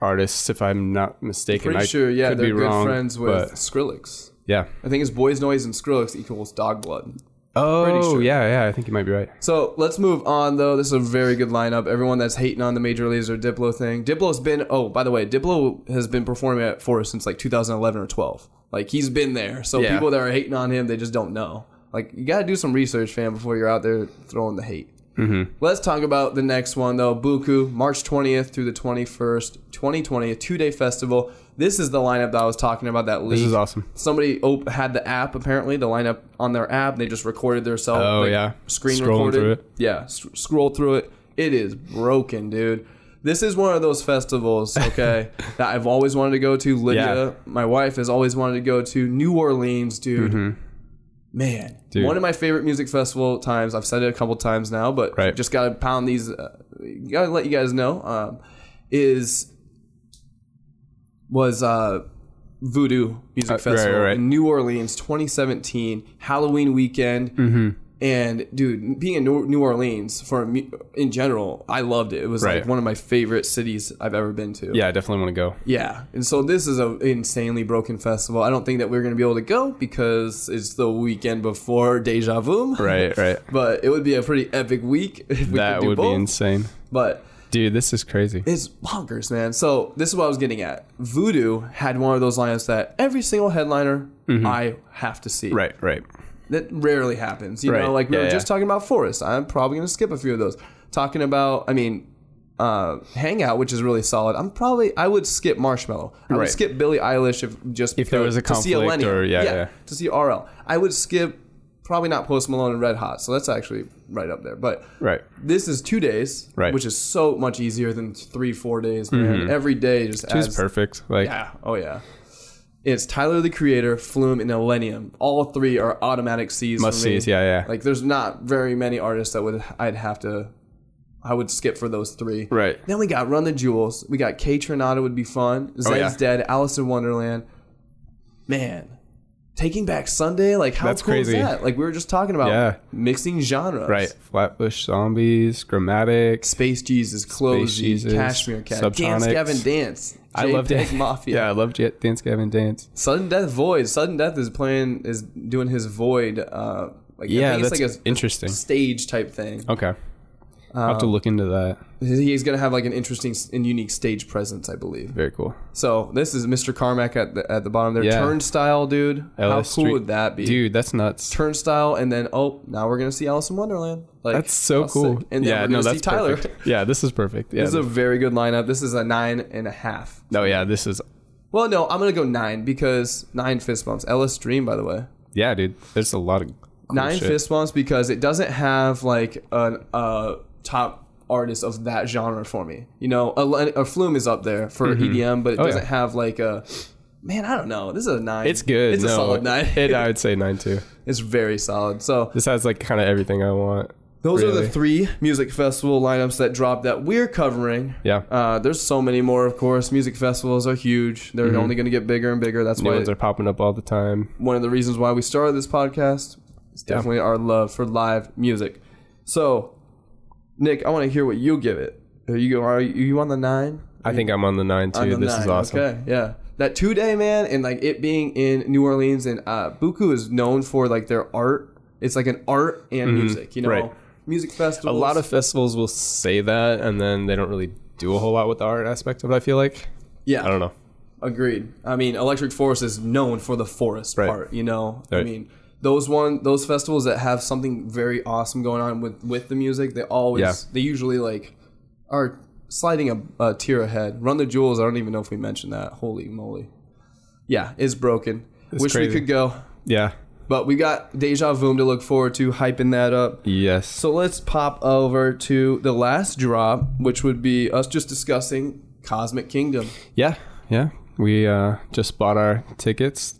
artist, if I'm not mistaken. pretty I sure, yeah, could they're be good wrong, friends with Skrillex. yeah. I think it's Boys Noize and Skrillex equals Dog Blood. Oh, sure. yeah, yeah. I think you might be right. So let's move on, though. This is a very good lineup. Everyone that's hating on the Major Lazer Diplo thing. Diplo's been, oh, by the way, Diplo has been performing at Forest since like 2011 or 12. Like, he's been there. So Yeah. people that are hating on him, they just don't know. Like, you got to do some research, fam, before you're out there throwing the hate. Mm-hmm. Let's talk about the next one, though. Buku, March 20th through the 21st, 2020, a two day festival. This is the lineup that I was talking about that leak. This is awesome. Somebody op- had the app apparently, the lineup on their app. They just recorded their self. Oh, yeah. screen Scrolling recorded. through it. Yeah, s- scroll through it. It is broken, dude. This is one of those festivals, okay, that I've always wanted to go to. Lydia, Yeah. my wife, has always wanted to go to. New Orleans, dude. Man. Dude. one of my favorite music festival times. I've said it a couple times now, but Right. just gotta pound these. Uh, gotta let you guys know. Um, is was uh, Voodoo Music Uh, right, Festival right. in New Orleans, 2017, Halloween weekend. Mm-hmm. And dude, being in New Orleans for me in general, I loved it. It was like one of my favorite cities I've ever been to. Yeah, I definitely want to go. Yeah, and so this is an insanely broken festival. I don't think that we're going to be able to go because it's the weekend before Deja Vu. Right, right. But it would be a pretty epic week if we that could do would both. be insane. But Dude, this is crazy. it's bonkers, man. So this is what I was getting at. Voodoo had one of those lineups that every single headliner I have to see. Mm-hmm. Right, right. That rarely happens. You Right. know, like we Yeah, were yeah. just talking about Forest. I'm probably going to skip a few of those. Talking about, I mean, uh, Hangout, which is really solid. I'm probably I would skip Marshmello. I would Right. skip Billie Eilish if just If there was a to see conflict or- yeah, yeah. to see RL. I would skip probably not Post Malone and Red Hot. So that's actually right up there. But Right. this is two days, Right. Mm-hmm. which is so much easier than three, four days, man. Every day just Two's adds. perfect. Like Yeah. Oh yeah. It's Tyler the Creator, Flume, and Illenium. All three are automatic C's. must for me. sees, yeah, yeah. Like there's not very many artists that would I'd have to I would skip for those three. right. Then we got Run the Jewels. We got Kaytranada would be fun. Zeds Oh, yeah. Dead, Alison Wonderland. Man. Taking Back Sunday, like how That's cool crazy. is that? Like we were just talking about Yeah. mixing genres. Right. Flatbush Zombies, Gramatiks. Space Jesus, Jesus, Cashmere Cat, Dance Gavin Dance. I love JPEG Dan- Mafia. Yeah, I love Dance Gavin Dance. Sudden Death Void. Sudden Death is playing is doing his Void. Uh, like, I Yeah, that's like a, interesting. a stage type thing. Okay. I'll have to look into that. He's gonna have like an interesting and unique stage presence, I believe. Very cool. So this is Mr. Carmack at the at the bottom there. Yeah. Turnstile, dude. How cool Street- would that be? Dude, that's nuts. Turnstile, and then oh, now we're gonna see Alison Wonderland. Like That's so how cool. sick. And then yeah, we're no, gonna that's see Tyler. perfect. Yeah, this is perfect. Yeah. This is a very good lineup. This is a nine and a half. no, yeah, this is. Well, no, I'm gonna go nine because nine fist bumps. Ellis Dream, by the way. Yeah, dude. There's a lot of cool nine shit. fist bumps because it doesn't have like an uh top artist of that genre for me. You know, a, a Flume is up there for EDM, but it Oh, doesn't yeah. have like a. Man, I don't know. This is a nine. It's good. It's a solid nine. it, I would say nine too. it's very solid. So This has like kind of everything I want. those are the three music festival lineups that dropped that we're covering. Yeah. Uh, there's so many more, of course. Music festivals are huge. They're only going to get bigger and bigger. That's Mm-hmm. New why ones are popping up all the time. one of the reasons why we started this podcast is Yeah. definitely our love for live music. So, Nick, I want to hear what you give it. Are you are you on the nine? I think I'm on the nine too. The this is awesome. Okay, yeah. That two day man, and like it being in New Orleans, and uh, Buku is known for like their art. It's like an art and music, you know, Mm-hmm. right. music A lot of festivals will say that, and then they don't really do a whole lot with the art aspect of it. I feel like yeah, I don't know. Agreed. I mean, Electric Forest is known for the forest Right. part. You know, I mean, those one those festivals that have something very awesome going on with with the music, they always Yeah. they usually like are sliding a, a tier ahead. Run the Jewels. I don't even know if we mentioned that. Holy moly! Yeah, is broken. Wish we could go, Yeah. but we got Deja Vu to look forward to, hyping that up. Yes. So let's pop over to the last drop, which would be us just discussing Cosmic Kingdom. Yeah, yeah. We uh, just bought our tickets.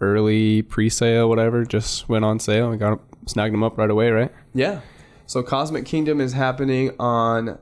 Early pre-sale, whatever, just went on sale. We got 'em- snagged them up right away, right? Yeah. So Cosmic Kingdom is happening on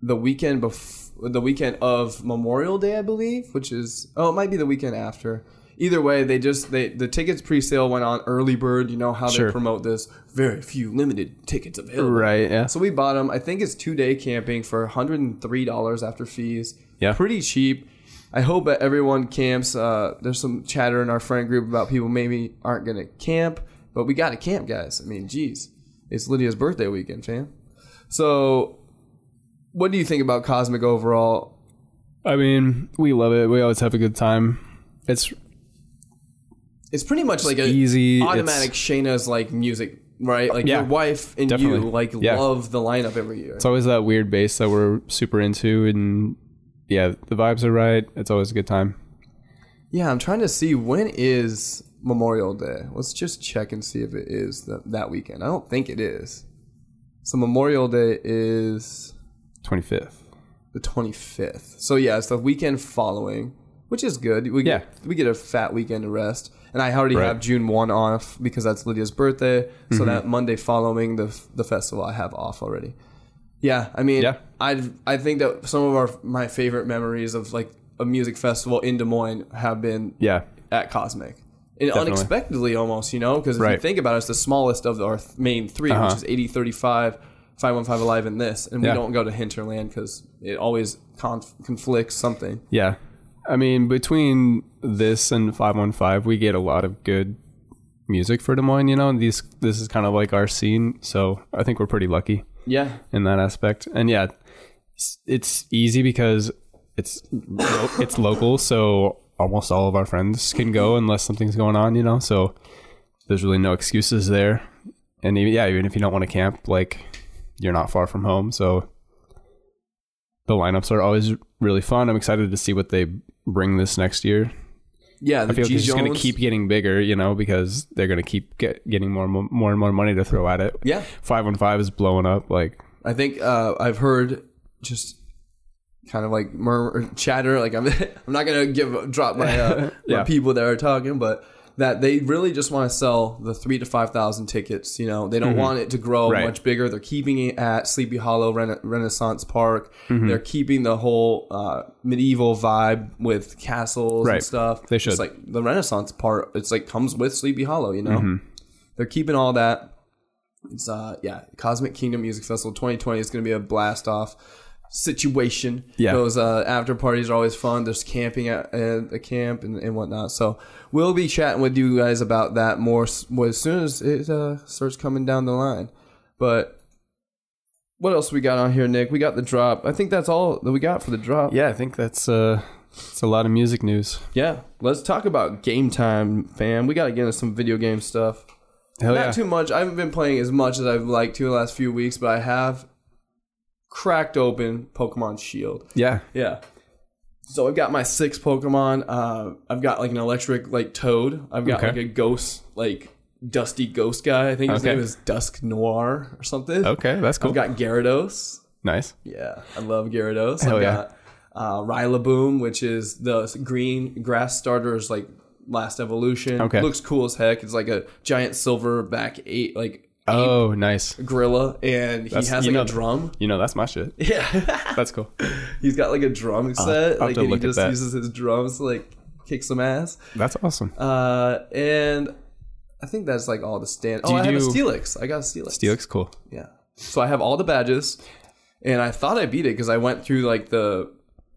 the weekend bef- the weekend of Memorial Day, I believe, which is oh, it might be the weekend after. Either way, they just they the tickets pre-sale went on early bird. You know how Sure. they promote this very few limited tickets available. Right. Yeah. So we bought them. I think it's two day camping for $103 after fees. Yeah. Pretty cheap. I hope that everyone camps. Uh, there's some chatter in our friend group about people maybe aren't going to camp, but we got to camp, guys. I mean, geez. It's Lydia's birthday weekend, fam. So, what do you think about Cosmic overall? I mean, we love it. We always have a good time. It's It's pretty much like an easy. it's- automatic Shayna's like music, right? Like Yeah, your wife and you like Yeah. love the lineup every year. It's always that weird bass that we're super into, and yeah, the vibes are right. It's always a good time. Yeah, I'm trying to see when is Memorial Day. Let's just check and see if it is that that weekend. I don't think it is. So Memorial Day is Twenty fifth. the 25th. So yeah, it's the weekend following, which is good. We get we get a fat weekend to rest. And I already Right. have June 1 off because that's Lydia's birthday. Mm-hmm. So that Monday following the the festival I have off already. Yeah, I mean, Yeah. I I think that some of our my favorite memories of like a music festival in Des Moines have been Yeah. at Cosmic. And unexpectedly almost, you know, because if you think about it, it's the smallest of our th- main 3 which Uh-huh. is 8035, 515 Alive, and this. And Yeah. we don't go to Hinterland because it always conf- conflicts something. Yeah. I mean, between this and 515, we get a lot of good music for Des Moines, you know, and these this is kind of like our scene, so I think we're pretty lucky Yeah. in that aspect. And yeah, it's, easy because it's it's local, so almost all of our friends can go unless something's going on, you know. So there's really no excuses there. And even, yeah, even if you don't want to camp, like you're not far from home, so the lineups are always really fun. I'm excited to see what they bring this next year. Yeah. The I feel like G it's going to keep getting bigger, you know, because they're going to keep get, getting more, and more and more money to throw at it. Yeah. Five on five is blowing up. Like, I think uh, I've heard just kind of like murmur chatter. Like I'm, I'm not gonna give drop my, uh, my people that are talking, but that they really just want to sell the three to five thousand tickets. You know, they don't want it to grow Mm-hmm. Right. much bigger. They're keeping it at Sleepy Hollow Rena- Renaissance Park. Mm-hmm. They're keeping the whole uh, medieval vibe with castles and stuff. They It's should. like the Renaissance part. It's like comes with Sleepy Hollow. You know, Mm-hmm. they're keeping all that. It's uh yeah, Cosmic Kingdom Music Festival 2020 is going to be a blast off situation. Yeah. those uh, after parties are always fun. There's camping at, at the camp and, and whatnot. So we'll be chatting with you guys about that more s- well, as soon as it uh, starts coming down the line. But what else we got on here, Nick? We got the drop. I think that's all that we got for the drop. yeah, I think that's uh, it's a lot of music news. Yeah, let's talk about game time, fam. We got to get into some video game stuff. Hell Not yeah. too much. I haven't been playing as much as I've liked to the last few weeks, but I have cracked open Pokemon Shield. yeah. Yeah. So I've got my six Pokemon. Uh, I've got like an electric like Toad. I've got Okay. like a ghost like dusty ghost guy. I think his Okay. name is Dusknoir or something. Okay, that's cool. I've got Gyarados. nice. Yeah, I love Gyarados. Hell I've yeah. got uh, Rillaboom, which is the green grass starter's like last evolution. Okay. looks cool as heck. It's like a giant silver back eight like Oh, nice. gorilla, and he That's- has like know- a drum. You know, that's my shit. Yeah, That's cool. he's got like a drum set. have like and he just that. uses his drums to like kick some ass. That's awesome. Uh, and I think that's like all the stand. Oh, I have a Steelix. I got a Steelix. Steelix, cool. Yeah. So I have all the badges, and I thought I beat it because I went through like the,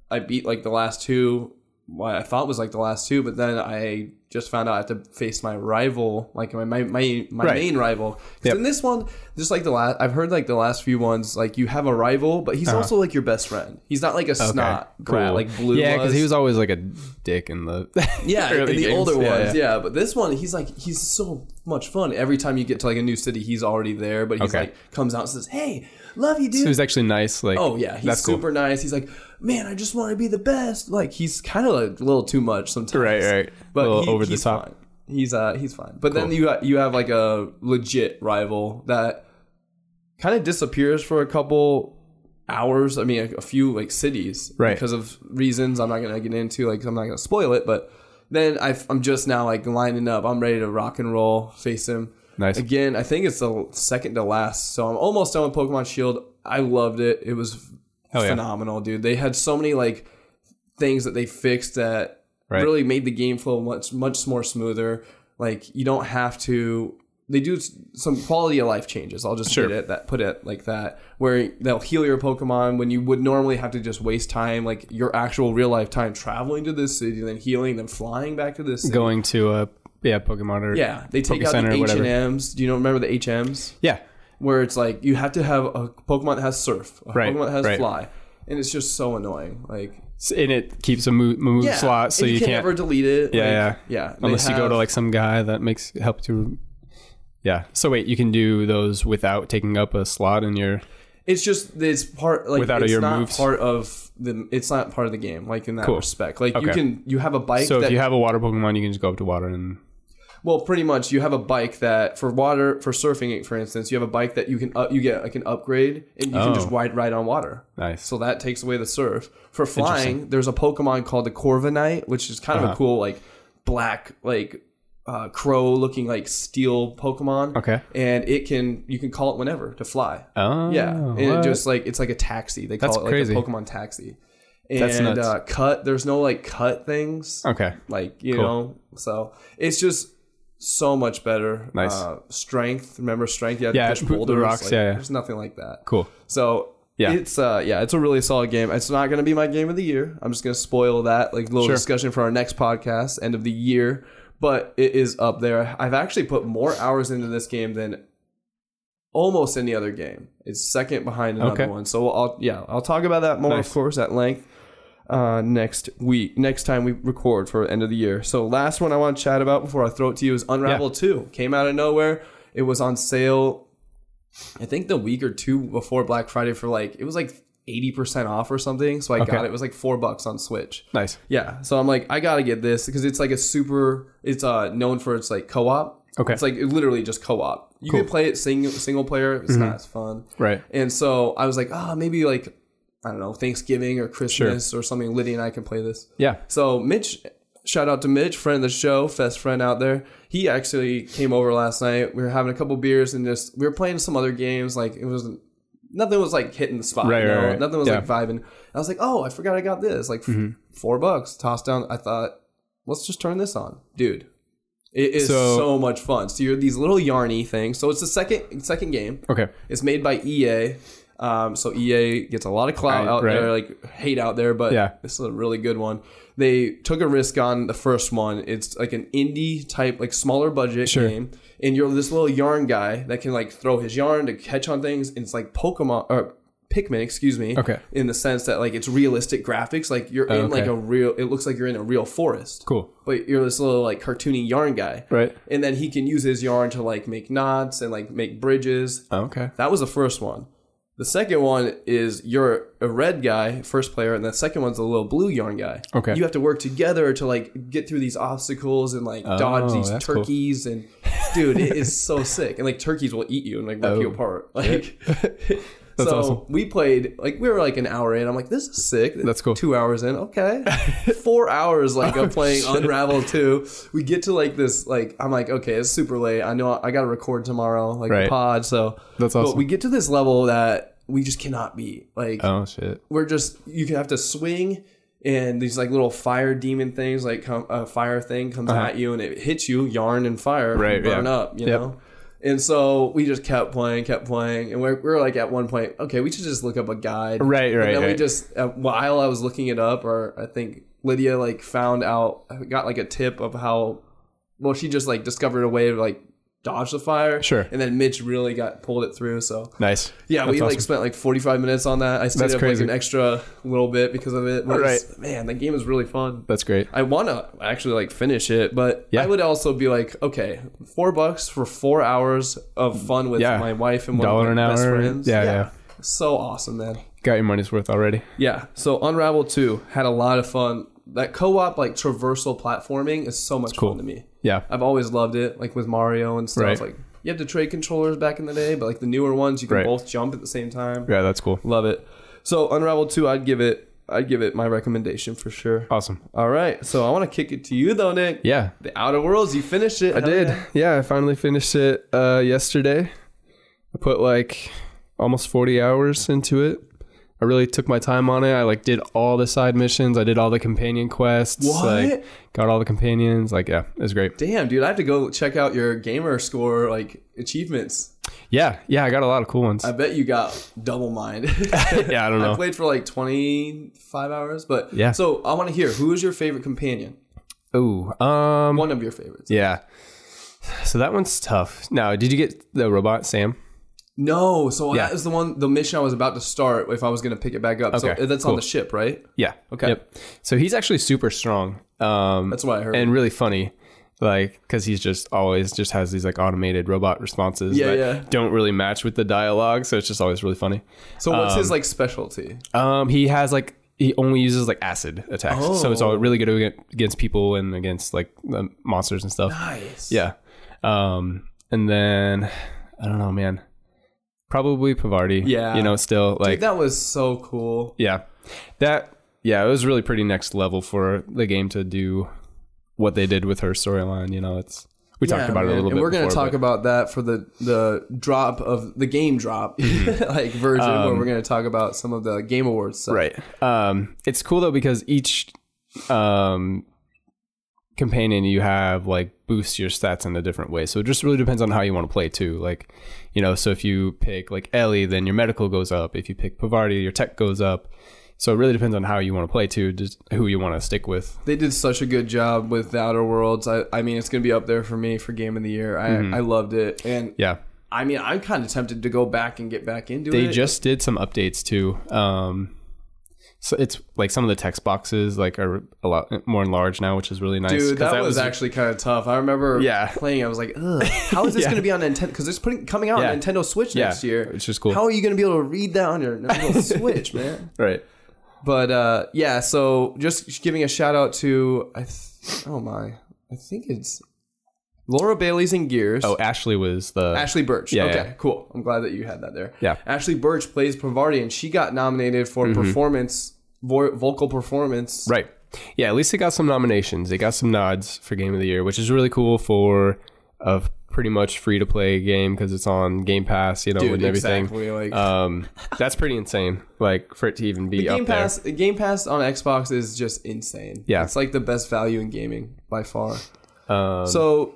I beat like the last two. What I thought was like the last two, but then I just found out I have to face my rival, like my my my, my Right. main rival. Yep. in this one, just like the last, I've heard like the last few ones, like you have a rival, but he's uh-huh. also like your best friend. He's not like a snot brat like Blue. Yeah, because he was always like a dick in the yeah, in the games. older Yeah, ones, yeah. yeah. But this one, he's like he's so much fun. Every time you get to like a new city, he's already there. But he's Okay. like comes out and says, "Hey, love you, dude." He was actually nice. Like, oh yeah, he's that's cool. super nice. He's like, "Man, I just want to be the best." Like he's kind of like a little too much sometimes. Right, right. But little he- over the he's top. Fine. He's uh he's fine. But then you you have like a legit rival that kind of disappears for a couple hours. I mean, a, a few like cities, Right. Because of reasons I'm not gonna get into. Like I'm not gonna spoil it, but then i I'm just now like lining up. I'm ready to rock and roll, face him. Nice. Again, I think it's the second to last, so I'm almost done with Pokemon Shield. I loved it. It was Hell yeah. phenomenal, dude. They had so many like things that they fixed that Right. really made the game flow much much more smoother. Like you don't have to. They do some quality of life changes. I'll just Sure. it that put it like that, where they'll heal your Pokemon when you would normally have to just waste time, like your actual real life time traveling to this city, then healing, then flying back to this city. Going to a yeah Pokemon or yeah, they take Poke out Center the H and M's. Do you know remember the H M's? yeah where it's like you have to have a Pokemon that has Surf, a Right, Pokemon that has right. Fly, and it's just so annoying. Like and it keeps a move, move yeah, slot so and you can can't ever delete it. Yeah, like, yeah. yeah. Unless you go to like some guy that makes help to yeah so wait you can do those without taking up a slot in your It's just it's part like Without it's your not moves? part of the. It's not part of the game. Like in that Cool. respect, like you can you have a bike. so that, if you have a water pokemon you can just go up to water and well, pretty much you have a bike that for water for surfing, for instance, you have a bike that you can up, you get like an upgrade and you Oh. can just ride ride on water. nice So that takes away the surf. For flying, there's a Pokemon called the Corviknight, which is kind of Uh-huh. a cool like black like uh, crow looking like steel Pokemon. okay And it can you can call it whenever to fly. oh Yeah, and it just like it's like a taxi. They call That's it like crazy. a Pokemon taxi. And That's nuts. Uh, cut. There's no like cut things. okay Like you Cool. know, so it's just so much better. Nice. Uh, strength. Remember strength? You had Yeah, to push boulders. rocks, like, yeah, yeah. There's nothing like that. cool So Yeah. it's uh yeah, it's a really solid game. It's not going to be my game of the year. I'm just going to spoil that like little Sure. discussion for our next podcast, end of the year. But it is up there. I've actually put more hours into this game than almost any other game. It's second behind another Okay. one. So I'll yeah, I'll talk about that more, Nice. of course, at length uh, next week, next time we record for end of the year. So last one I want to chat about before I throw it to you is Unravel Two. Came out of nowhere. It was on sale. I think the week or two before Black Friday for like it was like eighty percent off or something. So I Okay. got it. It was like four bucks on Switch. nice Yeah. So I'm like, I gotta get this because it's like a super. It's uh known for its like co-op. Okay. It's like literally just co-op. You Cool. can play it single single player. It's not as fun. right And so I was like, ah, maybe like I don't know Thanksgiving or Christmas or something. Liddy and I can play this. yeah So Mitch, shout out to Mitch, friend of the show, best friend out there. He actually came over last night. We were having a couple beers and just we were playing some other games. Like it wasn't nothing was like hitting the spot. Right, you know? right, right. Nothing was Yeah. Mm-hmm. like vibing. I was like, oh, I forgot I got this. Like f- four bucks tossed down. I thought, let's just turn this on, dude. It is so, So- much fun. So you're these little yarny things. So it's the second second game. okay It's made by EA. Um, so EA gets a lot of clout Right, out right. there, like hate out there, but Yeah. this is a really good one. They took a risk on the first one. It's like an indie type, like smaller budget Sure. game, and you're this little yarn guy that can like throw his yarn to catch on things. And it's like Pokemon or Pikmin, excuse me. Okay. In the sense that like it's realistic graphics, like you're in like a real. It looks like you're in a real forest, cool but you're this little like cartoony yarn guy. right And then he can use his yarn to like make knots and like make bridges. okay That was the first one. The second one is you're a red guy, first player, and the second one's a little blue yarn guy. Okay. You have to work together to like get through these obstacles and like oh, dodge Oh, these that's cool. turkeys and dude, it is so sick. And like turkeys will eat you and like rip you Oh. apart. Like That's so awesome. we played like we were like an hour in. I'm like, this is sick. That's cool. Two hours in, okay. Four hours like of playing shit. Unravel 2. We get to like this like I'm like, okay, it's super late. I know I gotta record tomorrow, like the pod. So That's awesome. but we get to this level that we just cannot beat. Like oh shit we're just you have to swing and these like little fire demon things like come a fire thing comes Uh-huh. at you and it hits you yarn and fire Right, burn yeah. up you Yep. know And so we just kept playing, kept playing, and we're, we're like at one point, okay, we should just look up a guide. Right, And right, then we just uh, while I was looking it up, or I think Lydia like found out, got like a tip of how, well, she just like discovered a way of like dodge the fire. Sure. And then Mitch really got pulled it through. So Nice. yeah, we That's like spent like 45 minutes on that. I stayed That's up crazy. like an extra little bit because of it. But Right. Man, the game was really fun. That's great. I want to actually like finish it, but Yeah. I would also be like, okay, four bucks for four hours of fun with Yeah. my wife and one Dollar of my best hour. friends. Yeah, yeah. So awesome, man. Got your money's worth already. Yeah. So Unravel 2 had a lot of fun. That co-op like traversal platforming is so much cool. fun to me. Yeah. I've always loved it, like with Mario and stuff. Right. Like you have to trade controllers back in the day, but like the newer ones, you can Right. both jump at the same time. Yeah, that's cool. Love it. So Unravel 2, I'd give it I'd give it my recommendation for sure. Awesome. All right. So I want to kick it to you though, Nick. Yeah, The Outer Worlds, you finished it. I did. yeah. Yeah. I finally finished it uh, yesterday. I put like almost 40 hours into it. I really took my time on it. I like did all the side missions. I did all the companion quests. What? Like got all the companions. Like yeah, it was great. Damn, dude, I have to go check out your gamer score like achievements. Yeah, yeah, I got a lot of cool ones. I bet you got double mind. yeah, I don't know. I played for like 25 hours, but Yeah. So I want to hear who is your favorite companion? Ooh, um, One of your favorites. yeah. So that one's tough. Now, did you get the robot Sam? No, so Yeah. that is the one, the mission I was about to start if I was going to pick it back up. Okay, so that's on the ship, right? Yeah. Okay. Yep. So he's actually super strong. Um, That's what I heard. and really funny like because he's just always just has these like automated robot responses Yeah, that yeah. don't really match with the dialogue so it's just always really funny so what's his like specialty? um he has like he only uses like acid attacks so it's all Oh. really good against people and against like monsters and stuff Nice. yeah um and then i don't know man probably parvati Yeah. you know still like Dude, that was so cool. yeah that yeah it was really pretty next level for the game to do what they did with her storyline you know it's we talked Yeah, about it a little and bit we're gonna before, talk but- about that for the the drop of the game drop like version where Um, we're gonna talk about some of the game awards stuff. right um it's cool though because each um companion you have like boosts your stats in a different way so it just really depends on how you want to play too like you know so if you pick like ellie then your medical goes up if you pick parvati your tech goes up so it really depends on how you want to play too just who you want to stick with They did such a good job with the Outer Worlds. I, I mean, it's gonna be up there for me for game of the year. I, Mm-hmm. I loved it, and yeah I mean, I'm kind of tempted to go back and get back into they it. They just did some updates too um so it's like some of the text boxes like are a lot more enlarged now which is really nice Dude, that, was, actually kind of tough. I remember Yeah. playing. I was like, Ugh, "How is this Yeah. going to be on Nintendo? Because it's putting coming out Yeah. on Nintendo Switch next year. It's just cool. How are you going to be able to read that on your Nintendo Switch, man? right But uh, yeah, so just giving a shout out to I. Th- oh my, I think it's Laura Bailey's in Gears. oh ashley was the Ashly Burch. Yeah, okay, yeah. cool. I'm glad that you had that there. Yeah. Ashly Burch plays Parvati, and she got nominated for performance, vo- vocal performance. Right. Yeah, at least it got some nominations. It got some nods for Game of the Year, which is really cool for a pretty much free to play game because it's on Game Pass, you know, Dude, and everything. exactly. Like Um, that's pretty insane. Like for it to even be Game up Pass, Game Pass on Xbox is just insane. Yeah. it's like the best value in gaming by far. Um, So,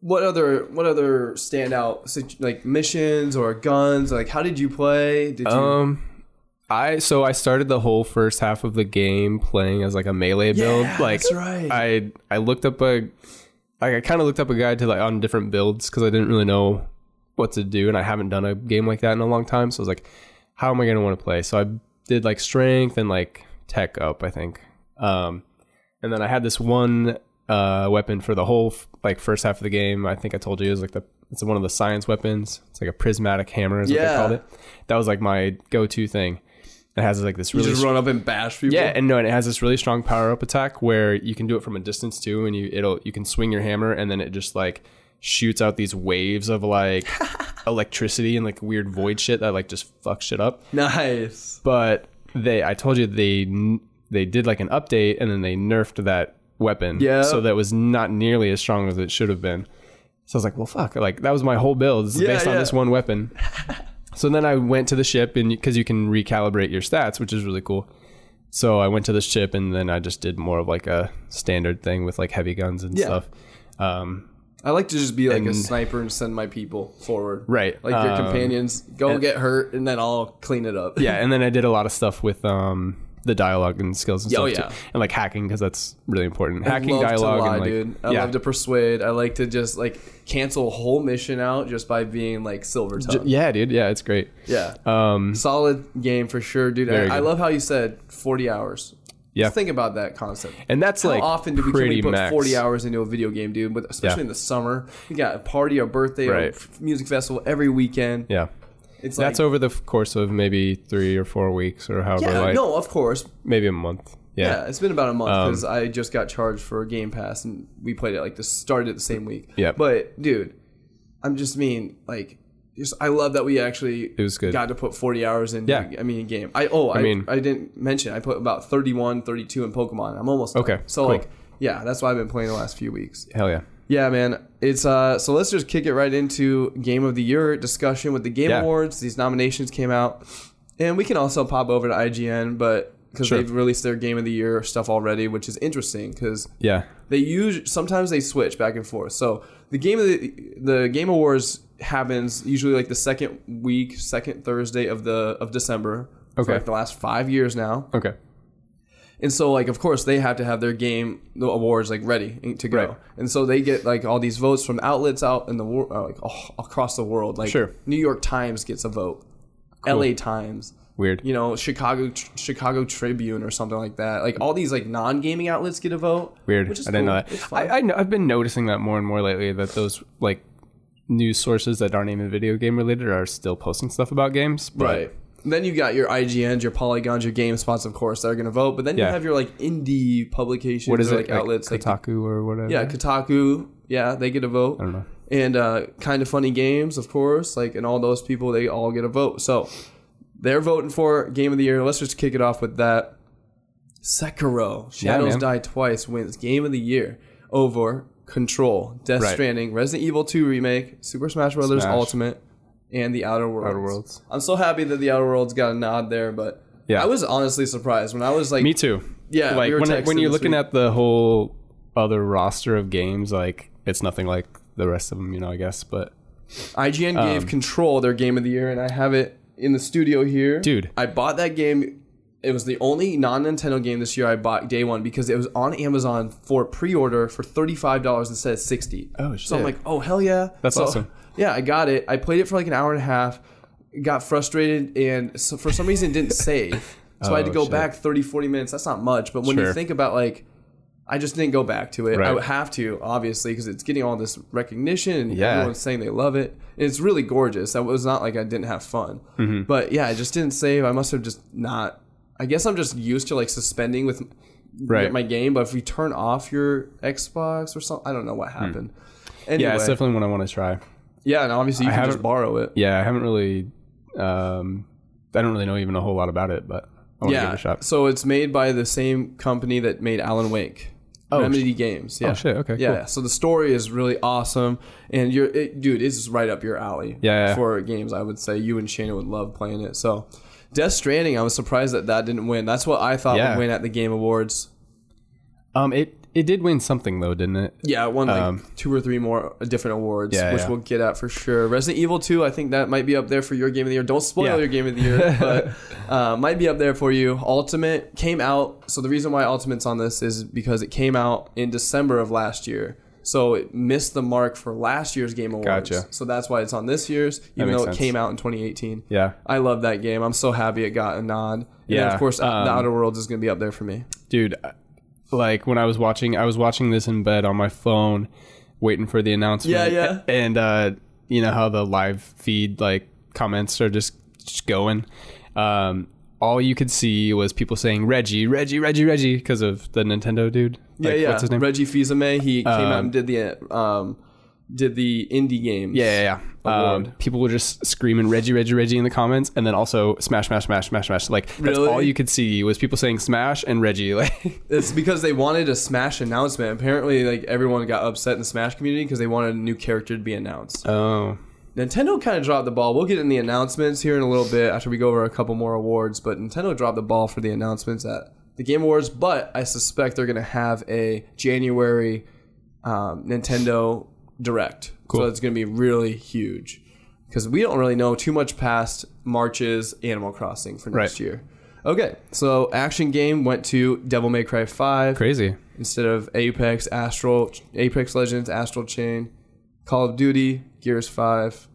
what other what other standout like missions or guns? Like, how did you play? Did you? um, I so I started the whole first half of the game playing as like a melee build. Yeah, like that's right. I I looked up a I kind of looked up a guide to like on different builds because I didn't really know what to do and I haven't done a game like that in a long time. So I was like, how am I gonna want to play? So I did like strength and like tech up, I think. Um, and then I had this one uh, weapon for the whole f- like first half of the game. I think I told you it was like the it's one of the science weapons. It's like a prismatic hammer, is what Yeah. they called it. That was like my go-to thing. It has like this you really just run up and bash people. yeah, and no, and it has this really strong power up attack where you can do it from a distance too, and you it'll you can swing your hammer and then it just like shoots out these waves of like electricity and like weird void shit that like just fucks shit up. nice. But they, I told you they they did like an update and then they nerfed that weapon, Yeah. so that was not nearly as strong as it should have been. So I was like, well, fuck, like that was my whole build It's Yeah, based on this one weapon. so then I went to the ship and because you can recalibrate your stats, which is really cool. So I went to the ship and then I just did more of like a standard thing with like heavy guns and Yeah. stuff. Um, I like to just be like a sniper and send my people forward. Right. Like your Um, companions go and, get hurt and then I'll clean it up. yeah, and then I did a lot of stuff with um the dialogue and skills and Oh, stuff yeah. too. and like hacking because that's really important. I Hacking love dialogue to lie, and like dude. I yeah, love to persuade. I like to just like cancel a whole mission out just by being like silver tongue. yeah, dude. Yeah, it's great. yeah. Um, Solid game for sure, dude. I, I love how you said 40 hours. Yeah. Just think about that concept. and that's like How like often do we, can pretty we put max. 40 hours into a video game, dude? But especially Yeah. in the summer, you got a party, a birthday, a Right. f- music festival every weekend. Yeah, It's like, that's over the course of maybe three or four weeks or however. yeah, like, no, of course. maybe a month. Yeah. Yeah, it's been about a month Um, because I just got charged for a Game Pass and we played it like this started it the same week. Yeah. But dude, I'm just mean like just I love that we actually it was good. got to put 40 hours in Yeah. I mean game. I oh I, mean- I didn't mention I put about 31 32 in Pokemon. I'm almost done. Okay, So cool. like yeah, that's why I've been playing the last few weeks. Hell yeah. Yeah, man. It's uh so let's just kick it right into game of the year discussion with the game Yeah. awards. These nominations came out. And we can also pop over to IGN, but because Sure. they've released their game of the year stuff already, which is interesting because Yeah. they use sometimes they switch back and forth. So the game of the the game awards happens usually like the second week, second Thursday of the of December. Okay. like the last five years now. Okay. And so, like, of course, they have to have their game the awards like ready to go. Right. And so they get like all these votes from outlets out in the world, uh, like oh, across the world. Like, Sure. New York Times gets a vote, L.A. Times, Weird. you know, Chicago Chicago Tribune or something like that. Like all these like non gaming outlets get a vote. Weird. I didn't cool. know that. I, I know, I've been noticing that more and more lately that those like news sources that aren't even video game related are still posting stuff about games. But Right. Then you got your IGNs, your Polygons, your GameSpots, of course, that are going to vote. But then you Yeah. have your like indie publications, What is or, it? like outlets, like Kotaku or whatever. yeah, Kotaku, yeah, they get a vote. I don't know. and uh, kind of funny games, of course. Like, and all those people, they all get a vote. So they're voting for game of the year. Let's just kick it off with that. Sekiro: Shadows man. Die Twice wins game of the year over Control, Death Right. Stranding, Resident Evil 2 remake, Super Smash Bros. Smash. Ultimate, and The Outer Worlds. Outer Worlds. I'm so happy that The Outer Worlds got a nod there, but Yeah. I was honestly surprised when I was like, Me too. Yeah, Like we when when you're looking week. at the whole other roster of games, like it's nothing like the rest of them, you know. I guess, but IGN Um, gave Control their game of the year, and I have it in the studio here. Dude. I bought that game. It was the only non Nintendo game this year I bought day one because it was on Amazon for pre order for $35 instead of 60 Oh, So I'm like, oh, hell yeah. That's So, awesome. Yeah, I got it. I played it for like an hour and a half, got frustrated, and so for some reason didn't save. So I had to Oh, go shit. back 30, 40 minutes. That's not much. But when you think about like, I just didn't go back to it. I would have to, obviously, because it's getting all this recognition and Yeah. everyone's saying they love it. And it's really gorgeous. That was not like I didn't have fun. Mm-hmm. But yeah, I just didn't save. I must have just not. I guess I'm just used to like suspending with Right. my game. But if you turn off your Xbox or something, I don't know what happened. Anyway, Hmm. yeah, it's definitely one I want to try. Yeah, and obviously you I can just borrow it. Yeah, I haven't really. Um, I don't really know even a whole lot about it, but I want to give Yeah, it a shot. so it's made by the same company that made Alan Wake. Oh, Remedy Games. Yeah. Oh shit. Okay. Yeah, Cool. so the story is really awesome, and you're, it, dude, it's right up your alley. Yeah, yeah. For games, I would say you and Shayna would love playing it. So, Death Stranding, I was surprised that that didn't win. That's what I thought Yeah. would win at the Game Awards. Um, it it did win something though, didn't it? Yeah, it won like Um, two or three more different awards, Yeah, which yeah. we'll get at for sure. Resident Evil 2, I think that might be up there for your game of the year. Don't spoil Yeah. your game of the year, but uh, might be up there for you. Ultimate came out. So the reason why Ultimate's on this is because it came out in December of last year. So it missed the mark for last year's Game Awards. Gotcha. So that's why it's on this year's, even though it sense. came out in 2018. Yeah, I love that game. I'm so happy it got a nod. And Yeah, of course, uh, um, The Outer Worlds is going to be up there for me. dude. Like when I was watching, I was watching this in bed on my phone, waiting for the announcement. Yeah, yeah. And uh, you know how the live feed like comments are just, just going. Um, all you could see was people saying Reggie, Reggie, Reggie, Reggie because of the Nintendo dude. Yeah, Like, yeah. What's his name? Reggie Fils-Aimé. He came out Um, and did the um, did the indie games. Yeah, yeah, yeah. Um, people were just screaming Reggie, Reggie, Reggie in the comments, and then also smash, smash, smash, smash, smash. Like that's Really? all you could see was people saying smash and Reggie. Like, It's because they wanted a Smash announcement. Apparently, like everyone got upset in the Smash community because they wanted a new character to be announced. oh, Nintendo kind of dropped the ball. We'll get in the announcements here in a little bit after we go over a couple more awards. But Nintendo dropped the ball for the announcements at the Game Awards. But I suspect they're going to have a January um, Nintendo direct. Cool. So it's going to be really huge because we don't really know too much past March's Animal Crossing for next Right. year. Okay, so action game went to Devil May Cry 5 Crazy. instead of Apex, Astral, Apex Legends, Astral Chain, Call of Duty, Gears 5,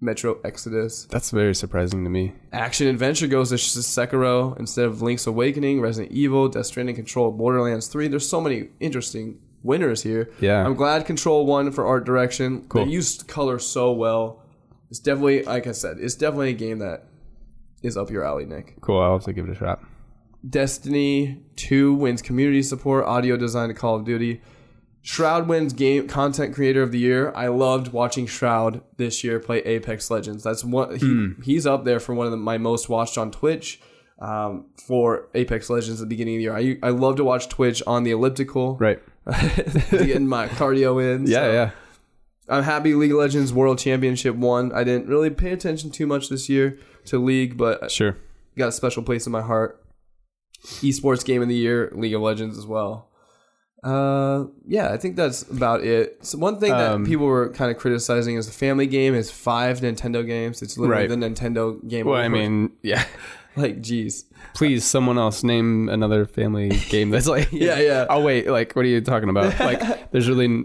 Metro Exodus. That's very surprising to me. Action adventure goes to Sekiro instead of Link's Awakening, Resident Evil, Death Stranding, Control, Borderlands 3. There's so many interesting winners here. Yeah. I'm glad Control won for art direction. Cool. They used color so well. It's definitely, like I said, it's definitely a game that is up your alley, Nick. Cool. I'll have to give it a shot. Destiny 2 wins community support, audio design to Call of Duty. Shroud wins game content creator of the year. I loved watching Shroud this year play Apex Legends. That's one he, he's up there for one of the, my most watched on Twitch um, for Apex Legends at the beginning of the year. I I love to watch Twitch on the elliptical, Right. getting my cardio in. Yeah, so. yeah. I'm happy League of Legends World Championship won. I didn't really pay attention too much this year to League, but Sure. got a special place in my heart. Esports game of the year, League of Legends as well. Uh, yeah, I think that's about it. So one thing that Um, people were kind of criticizing is the family game is five Nintendo games. It's literally Right. the Nintendo game. Well, I mean, yeah. like, geez, Please, someone else name another family game that's like. Yeah, yeah. Oh wait, like, what are you talking about? Like, there's really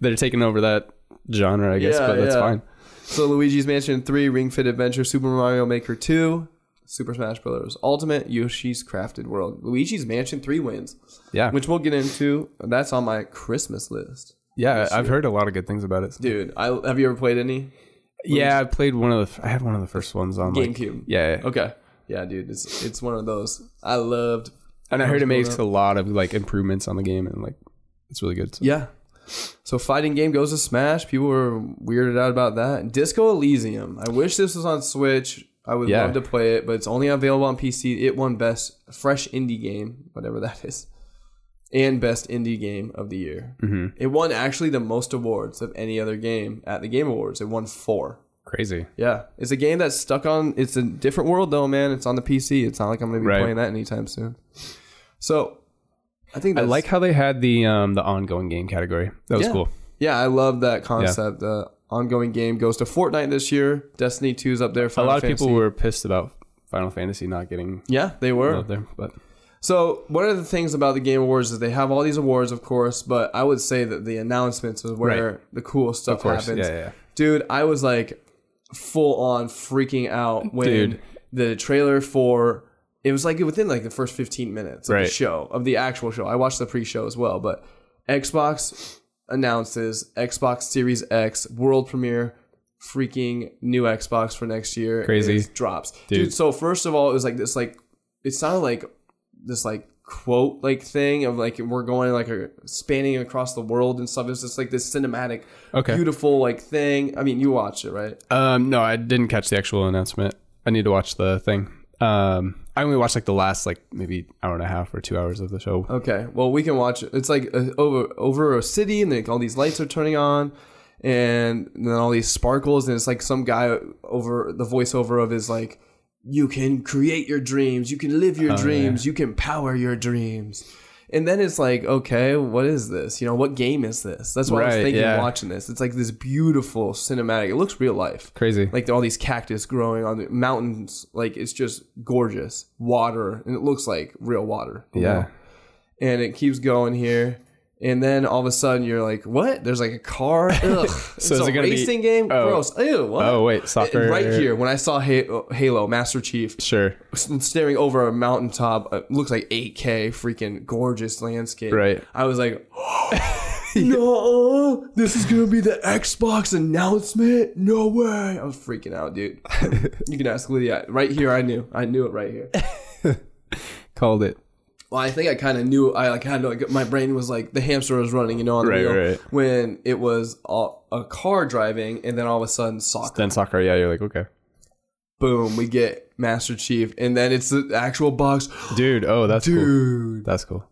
they're taking over that genre, I guess, Yeah, but that's yeah. fine. So Luigi's Mansion 3, Ring Fit Adventure, Super Mario Maker 2, Super Smash Bros. Ultimate, Yoshi's Crafted World. Luigi's Mansion 3 wins, Yeah, which we'll get into. That's on my Christmas list. yeah. I've heard a lot of good things about it. Dude, I have you ever played any? Yeah, I played one of the. I had one of the first ones on like, GameCube. yeah, yeah. Okay. Yeah, dude, it's it's one of those. I loved. and I heard it makes a lot of like improvements on the game, and like it's really good. So- Yeah. So fighting game goes to Smash. People were weirded out about that. Disco Elysium. I wish this was on Switch. I would Yeah. love to play it, but it's only available on PC. It won best fresh indie game, whatever that is, and best indie game of the year. hmm It won actually the most awards of any other game at the Game Awards. It won four. Crazy. Yeah, it's a game that's stuck on. It's a different world though, man. It's on the PC. It's not like I'm gonna be Right. playing that anytime soon. So, I think I that's, like how they had the um the ongoing game category. That was Yeah. cool. Yeah, I love that concept. The ongoing game goes to Fortnite this year. Destiny 2's up there. A Final lot of Fantasy. people were pissed about Final Fantasy not getting Yeah, they were. out there, but So one of the things about the Game Awards is they have all these awards, of course, but I would say that the announcements is where the cool stuff of course, happens. yeah, yeah. Dude, I was like full on freaking out when Dude. the trailer for it was like within like the first 15 minutes of the show of the actual show. I watched the pre-show as well, but Xbox announces Xbox Series X world premiere freaking new Xbox for next year Crazy. drops. Dude. Dude. so first of all, it was like this like it sounded like this like quote like thing of like we're going like a spanning across the world and stuff. It's just like this cinematic, Okay. beautiful like thing. I mean, you watched it, right? Um, no, I didn't catch the actual announcement. I need to watch the thing. Um, I only watched like the last like maybe hour and a half or two hours of the show. Okay, well we can watch it. It's like uh over over a city, and like all these lights are turning on, and then all these sparkles, and it's like some guy over the voiceover of is like, "You can create your dreams, you can live your oh, dreams, you can power your dreams." And then it's like, okay, what is this? You know, what game is this? That's what I was thinking yeah. watching this. It's like this beautiful cinematic. It looks real life. Crazy. Like all these cactus growing on the mountains. Like it's just gorgeous. Water. And it looks like real water. yeah. know? and it keeps going here. And then all of a sudden you're like, what? There's like a car. Ugh. So it's is a it gonna be- racing game. Oh. Gross. Ew. What? Oh wait, soccer. right here when I saw Halo Master Chief Sure. staring over a mountaintop, uh, looks like 8K, freaking gorgeous landscape. Right. I was like, no, this is gonna be the Xbox announcement. No way! I was freaking out, dude. you can ask Lydia. Right here, I knew. I knew it right here. Called it. Well, I think I kind of knew. I like had like my brain was like the hamster was running, you know, on the Right, wheel right. when it was all, a car driving, and then all of a sudden soccer. Then soccer. Yeah, you're like okay, Boom, we get Master Chief, and then it's the actual box, dude. Oh, that's cool. dude. That's cool.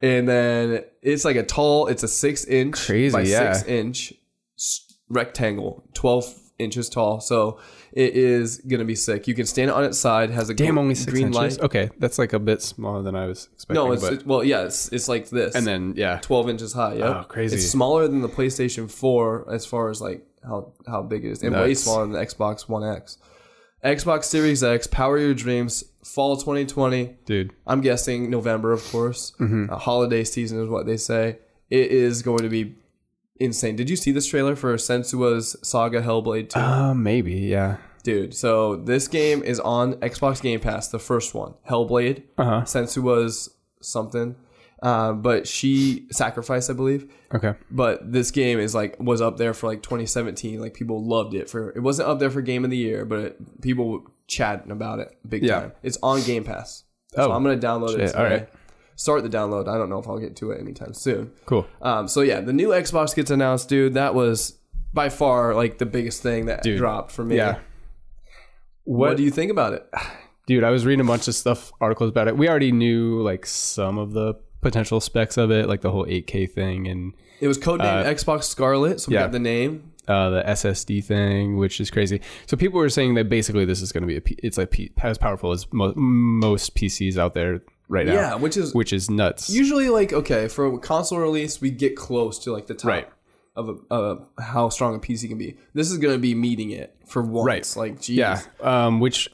And then it's like a tall. It's a six inch Crazy, by yeah. six inch s- rectangle, twelve inches tall. So it is gonna be sick. You can stand it on its side. Has a Damn, gr- only six green inches. light. Okay, that's like a bit smaller than I was expecting. No, it's, but, it's well, yeah, it's, it's like this. and then yeah, 12 inches high. Yeah, Oh, crazy. It's smaller than the PlayStation 4 as far as like how how big it is, and way Nuts. smaller than the Xbox One X. Xbox Series X, power your dreams, fall 2020. dude. I'm guessing November, of course. Mm-hmm. Uh, holiday season is what they say. It is going to be insane. Did you see this trailer for Senua's Saga Hellblade 2? Uh, maybe yeah. Dude, so this game is on Xbox Game Pass, the first one, Hellblade. Uh huh. Senua's something. Uh, but she sacrificed, I believe. Okay. But this game is like was up there for like 2017. Like people loved it for. It wasn't up there for game of the year, but it, people were chatting about it big Yeah. time. It's on Game Pass. So Oh, I'm gonna download it. Today. All right. Start the download. I don't know if I'll get to it anytime soon. Cool. Um, so yeah, the new Xbox gets announced, dude. That was by far like the biggest thing that Dude. dropped for me. Yeah. What, What, do you think about it? dude? I was reading a bunch of stuff, articles about it. We already knew like some of the potential specs of it, like the whole 8K thing and It was codenamed Xbox Scarlett, so we yeah. got the name. uh, the SSD thing, which is crazy. So people were saying that basically this is going to be a P- it's like P- as powerful as mo- most PCs out there right now. Yeah, which is which is nuts. usually like okay for a console release we get close to like the top Right. of a, uh, how strong a PC can be. This is gonna be meeting it for once. Right. Like geez. yeah, um, which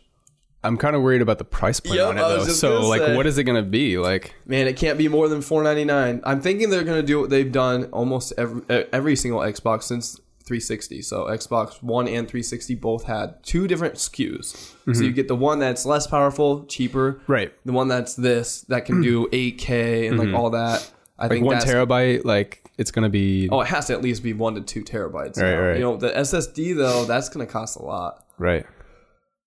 I'm kind of worried about the price point Yep, on it though. So like, say. what is it going to be like? man, it can't be more than four ninety nine. I'm thinking they're gonna do what they've done almost every every single Xbox since 360. So Xbox One and 360 both had two different SKUs. So you get the one that's less powerful, cheaper. Mm-hmm. Right. The one that's this that can do 8K and like all that. I Like think one terabyte, like it's going to be Oh, it has to at least be one to two terabytes. Right, now. right. You know, the SSD though, that's gonna cost a lot. right.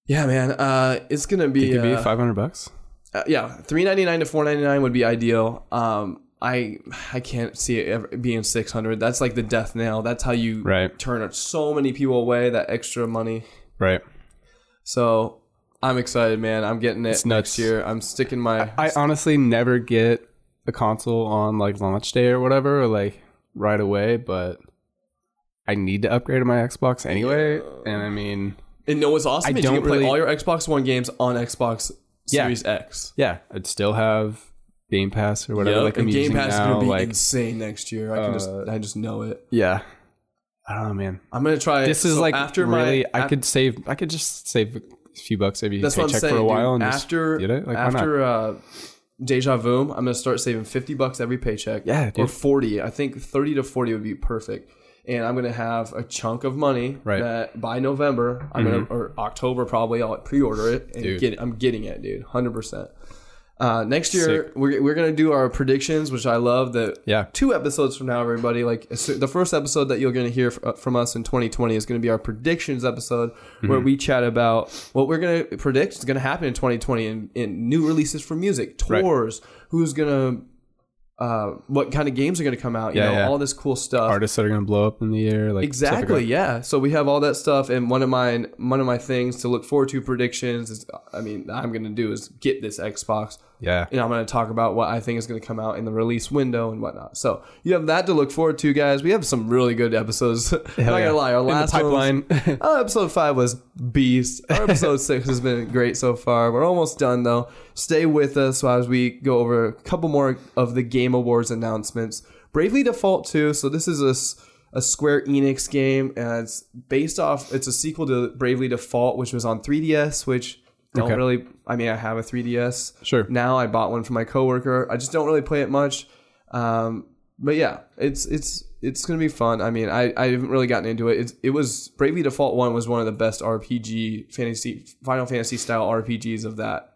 Yeah, man. Uh, it's gonna be, It could be uh, 500 bucks. uh, yeah, three ninety nine to four ninety nine would be ideal. Um, I I can't see it ever being six hundred. That's like the death nail. That's how you Right. turn so many people away. That extra money. Right. So I'm excited, man. I'm getting it It's next nuts. year. I'm sticking my. I honestly never get a console on like launch day or whatever, or like right away, but I need to upgrade to my Xbox anyway. And I mean, and no, what's awesome I is you can play all your Xbox One games on Xbox Yeah. Series X. yeah, I'd still have Game Pass or whatever. Yep, Like I'm and Game using Pass is gonna be like, insane next year. I can just uh, I just know it. yeah, I don't know, man. I'm gonna try. This is so like after really. my I could save. I could just save a few bucks every That's paycheck saying. for a while dude. and just after get it. Like, after uh, Deja Vu, I'm gonna start saving 50 bucks every paycheck. Yeah, or 40. I think 30 to 40 would be perfect. And I'm gonna have a chunk of money Right. Mm-hmm. that by November, I'm gonna or October probably, I'll pre-order it and Dude. get it. I'm getting it, dude, hundred percent. Uh, next year Sick. we're, we're gonna do our predictions, which I love. That Yeah. two episodes from now, everybody. Like the first episode that you're gonna hear uh, from us in 2020 is gonna be our predictions episode, Mm-hmm. where we chat about what we're gonna predict is gonna happen in 2020 in, in new releases for music, Right. tours, who's gonna, uh, what kind of games are gonna come out, you Yeah, know, yeah. all this cool stuff. Artists that are gonna blow up in the air, like stuff like Exactly. Yeah. So we have all that stuff, and one of my one of my things to look forward to predictions is, I mean, I'm gonna do is get this Xbox, Yeah. and I'm gonna talk about what I think is gonna come out in the release window and whatnot. So you have that to look forward to, guys. We have some really good episodes. Not Hell gonna lie, our last one was- pipeline. Oh, episode five was beast. Our episode six has been great so far. We're almost done though. Stay with us as we go over a couple more of the Game Awards announcements. Bravely Default 2. So this is a Square Enix game, and it's based off. It's a sequel to Bravely Default, which was on 3DS. Which don't Okay. really. I mean, I have a 3DS. Sure. Now I bought one for my coworker. I just don't really play it much. Um, but yeah, it's it's it's gonna be fun. I mean, I, I haven't really gotten into it. It's, it was Bravely Default One was one of the best RPG fantasy Final Fantasy style RPGs of that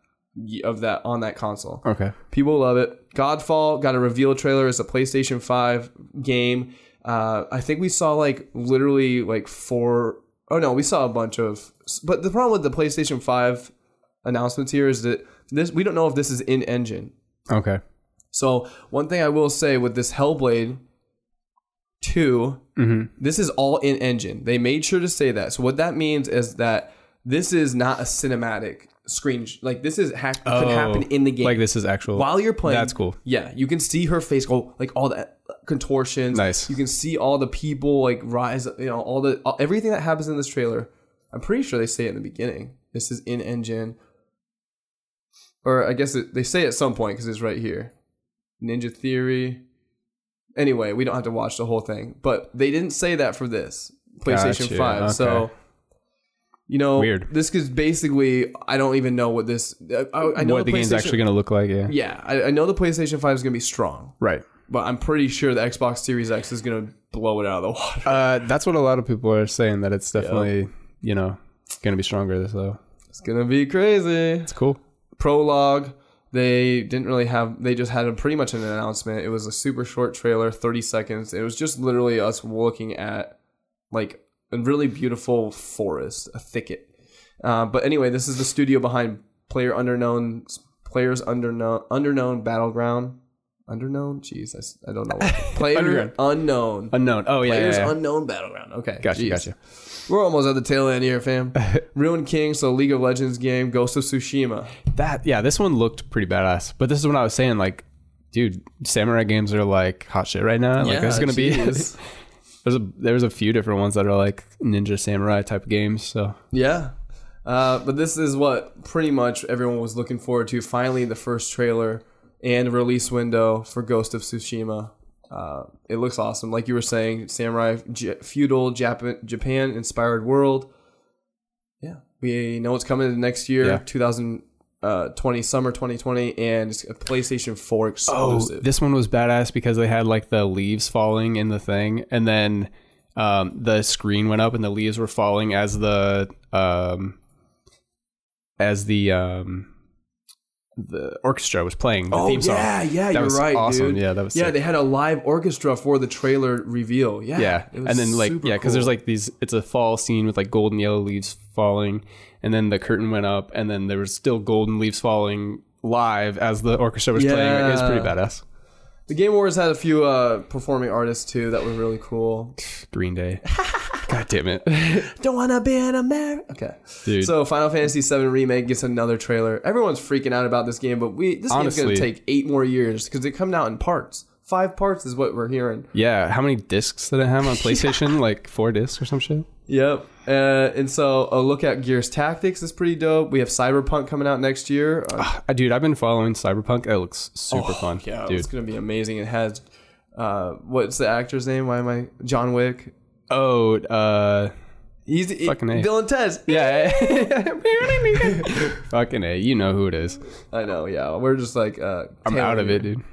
of that on that console. Okay. People love it. Godfall got a reveal trailer as a PlayStation Five game. Uh, I think we saw like literally like four oh no, we saw a bunch of. But the problem with the PlayStation Five announcements here is that this we don't know if this is in engine. Okay. So one thing I will say with this Hellblade 2, Mm-hmm. this is all in engine. They made sure to say that. So what that means is that this is not a cinematic screen. Like this is ha- could Oh, happen in the game Like this is actual. while you're playing. That's cool. Yeah, you can see her face go like all that contortions. Nice. You can see all the people like rise. You know all the all, everything that happens in this trailer. I'm pretty sure they say it in the beginning. This is in engine, or I guess it, they say at some point because it's right here. Ninja Theory. Anyway, we don't have to watch the whole thing, but they didn't say that for this PlayStation Gotcha, Five. So, you know, Weird. This is basically I don't even know what this. I, I know what the game's PlayStation- actually going to look like. Yeah. Yeah, I, I know the PlayStation Five is gonna be strong, Right. but I'm pretty sure the Xbox Series X is gonna blow it out of the water. Uh, that's what a lot of people are saying. That it's definitely you know going to be stronger. So It's gonna be crazy. it's cool. Prologue they didn't really have they just had a pretty much an announcement it was a super short trailer 30 seconds it was just literally us looking at like a really beautiful forest a thicket uh, but anyway this is the studio behind player unknown players underknown underknown battleground underknown jeez I don't know what. player unknown Unknown. Oh yeah. players yeah, yeah. unknown battleground okay Gotcha. jeez. Gotcha. We're almost at the tail end here fam ruined king so league of legends game ghost of tsushima That yeah. This one looked pretty badass. But this is what I was saying. Like, dude, samurai games are like hot shit right now. Like, there's gonna be there's a there's a few different ones that are like ninja samurai type of games. So Yeah. Uh, but this is what pretty much everyone was looking forward to. Finally, the first trailer and release window for Ghost of Tsushima. Uh, it looks awesome. Like you were saying, samurai, J- feudal Jap- Japan inspired world. Yeah. We know what's coming next year, Yeah. 2020, summer 2020, and it's a PlayStation 4 exclusive. Oh, this one was badass because they had like the leaves falling in the thing, and then um, the screen went up and the leaves were falling as the um, as the um, the orchestra was playing the Oh theme song. yeah, yeah, That you're right, awesome. dude. Yeah, that was yeah. sick. They had a live orchestra for the trailer reveal. Yeah, yeah, it was and then like yeah, because there's like these. It's a fall scene with like golden yellow leaves falling, and then the curtain went up, and then there was still golden leaves falling live as the orchestra was playing. It was pretty badass. The Game Awards had a few uh, performing artists too that were really cool. Green Day. God damn it, Don't wanna be an American. Okay. dude. So Final Fantasy VII remake gets another trailer. Everyone's freaking out about this game, but we this game's gonna Honestly- take eight more years because it comes out in parts. Five parts is what we're hearing. Yeah, how many discs did it have on PlayStation? Like four discs or some shit? Yep. Uh, and so a look at Gears Tactics is pretty dope. We have Cyberpunk coming out next year. Uh, Uh, dude, I've been following Cyberpunk. It looks super fun. Oh, yeah, dude. it's gonna be amazing. It has uh, what's the actor's name? Why am I John Wick? Oh, uh, He's he, Fucking A. Bill and Ted. yeah. Fucking A. You know who it is. I know. Yeah, we're just like uh, I'm out of it, dude.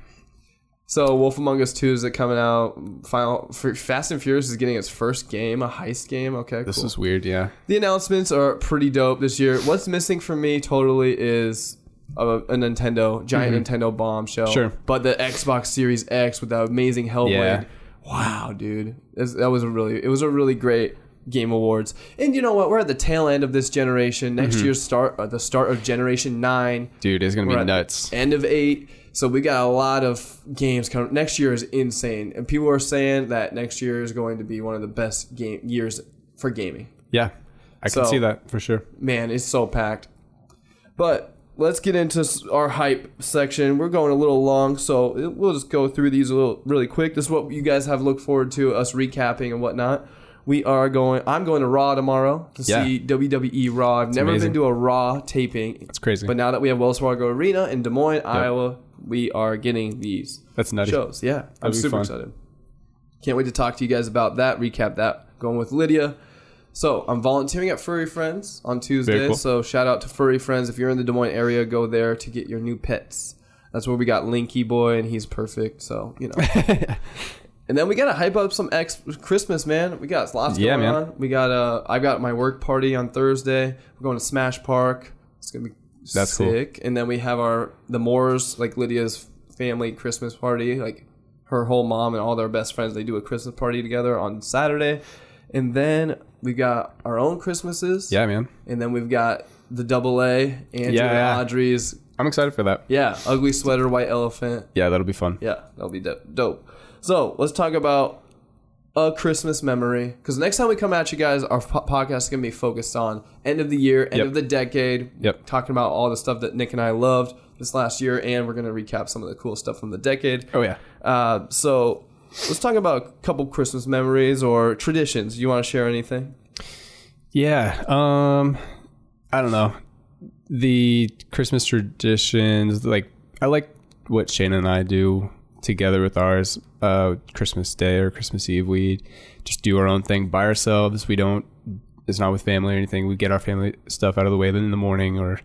So Wolf Among Us 2 is it coming out? Final Fast and Furious is getting its first game, a heist game. Okay, This cool. is weird, yeah. the announcements are pretty dope this year. What's missing for me totally is a, a Nintendo giant Nintendo bombshell. Mm-hmm. Sure. but the Xbox Series X with that amazing Hellblade. Yeah. Wow, dude, that was a really it was a really great game awards. And you know what? We're at the tail end of this generation. Next Mm-hmm. year's start, uh, the start of Generation Nine Dude, it's gonna we're be nuts. End of eight. So we got a lot of games coming. Next year is insane, and people are saying that next year is going to be one of the best game years for gaming. Yeah, I can see that for sure. Man, it's so packed. But let's get into our hype section. We're going a little long, so we'll just go through these a little really quick. This is what you guys have looked forward to us recapping and whatnot. We are going. I'm going to Raw tomorrow to Yeah. see WWE Raw. I've never amazing. been to a Raw taping. That's crazy. But now that we have Wells Fargo Arena in Des Moines, Iowa, we are getting these That's nutty. shows. Yeah, I'm super fun. excited. Can't wait to talk to you guys about that. Recap that. Going with Lydia. So I'm volunteering at Furry Friends on Tuesday. Cool. So shout out to Furry Friends. If you're in the Des Moines area, go there to get your new pets. That's where we got Linky Boy, and he's perfect. So you know. and then we gotta hype up some X Christmas, man. We got lots Yeah, going man. on. We got uh, I got my work party on Thursday. We're going to Smash Park. It's gonna be That's cool. sick. And then we have our the Moors, like Lydia's family Christmas party. Like her whole mom and all their best friends, they do a Christmas party together on Saturday. And then we got our own Christmases. Yeah, man. And then we've got the double A, Andrew Yeah, and Audrey's. I'm excited for that. Yeah, ugly sweater, white elephant. Yeah, that'll be fun. Yeah, that'll be do- dope. So let's talk about a Christmas memory. Because next time we come at you guys, our po- podcast is going to be focused on end of the year, end Yep. of the decade. Yep. Talking about all the stuff that Nick and I loved this last year, and we're going to recap some of the cool stuff from the decade. Oh yeah. Uh, so let's talk about a couple Christmas memories or traditions. You want to share anything? Yeah. Um, I don't know. The Christmas traditions, like I like what Shane and I do together with ours. Uh, Christmas Day or Christmas Eve, we just do our own thing by ourselves. We don't. It's not with family or anything. We get our family stuff out of the way then in the morning or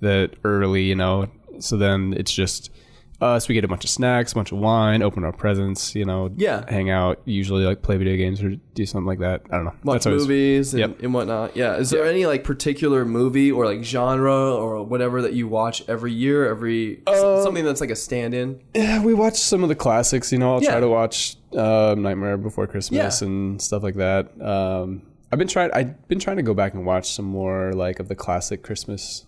the early, you know. So then it's just us. We get a bunch of snacks, a bunch of wine, open our presents, you know. Yeah. Hang out. Usually like play video games or do something like that. I don't know. Watch always- movies and, Yep. and whatnot. Yeah. Is there any like particular movie or like genre or whatever that you watch every year, every Um, something that's like a stand-in? Yeah, we watch some of the classics. You know, I'll Yeah. try to watch uh, Nightmare Before Christmas Yeah. and stuff like that. Um, I've been trying. I've been trying to go back and watch some more like of the classic Christmas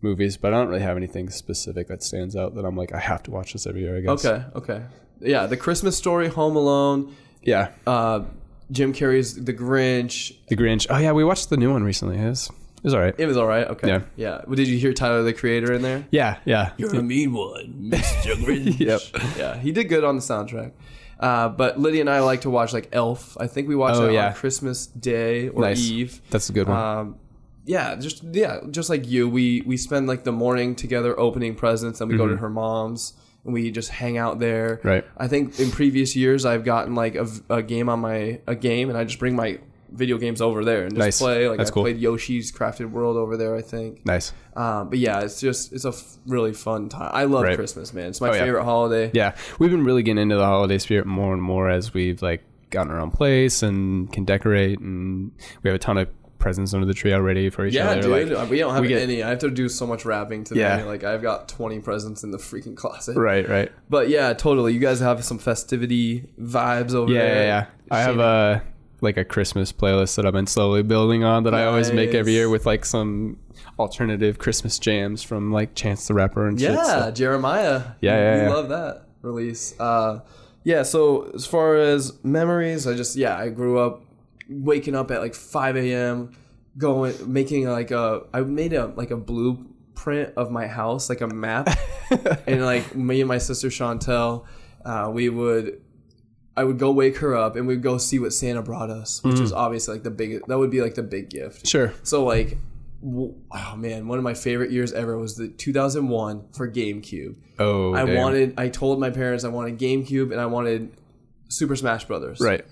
movies, but I don't really have anything specific that stands out that I'm like I have to watch this every year. I guess. Okay. Okay. Yeah. The Christmas Story, Home Alone, Yeah, uh, Jim Carrey's The Grinch. The Grinch. Oh yeah, we watched the new one recently. It was, it was all right. It was all right. Okay. Yeah. Yeah. Well, did you hear Tyler the Creator in there? Yeah, yeah. You're a mean one, Mr. Grinch. Yep. Yeah, he did good on the soundtrack. Uh, but Lydia and I like to watch like Elf. I think we watched Oh, it yeah. on Christmas Day or Nice. Eve. That's a good one. Um, yeah, just yeah, just like you, we we spend like the morning together opening presents, and we go to her mom's and we just hang out there. Mm-hmm. Right. I think in previous years I've gotten like a, a game on my a game, and I just bring my video games over there and just Nice. play. Like That's I cool. played Yoshi's Crafted World over there. I think. nice. Um, but yeah, it's just it's a f- really fun time. I love Right. Christmas, man. It's my Oh, yeah. favorite holiday. Yeah, we've been really getting into the holiday spirit more and more as we've like gotten our own place and can decorate, and we have a ton of presents under the tree already for each other. Yeah, dude. Like, we don't have we get- any. I have to do so much wrapping today. Yeah. Like I've got 20 presents in the freaking closet. right, right. But yeah, totally. You guys have some festivity vibes over Yeah, there. yeah, yeah. I have a like a Christmas playlist that I've been slowly building on that I always make every year with like some alternative Christmas jams from like Chance the Rapper and shit. Yeah, so- Jeremiah. Yeah, yeah, we yeah. love that release. Uh, yeah. So as far as memories, I just yeah, I grew up waking up at like 5 a.m. going making like a I made a like a blueprint of my house, like a map, and like me and my sister Chantel, uh, we would. I would go wake her up and we'd go see what Santa brought us, which Mm. is obviously like the big. That would be like the big gift. Sure. So like, oh man, one of my favorite years ever was the 2001 for GameCube. Oh, I damn. wanted, I told my parents I wanted GameCube and I wanted Super Smash Brothers. right.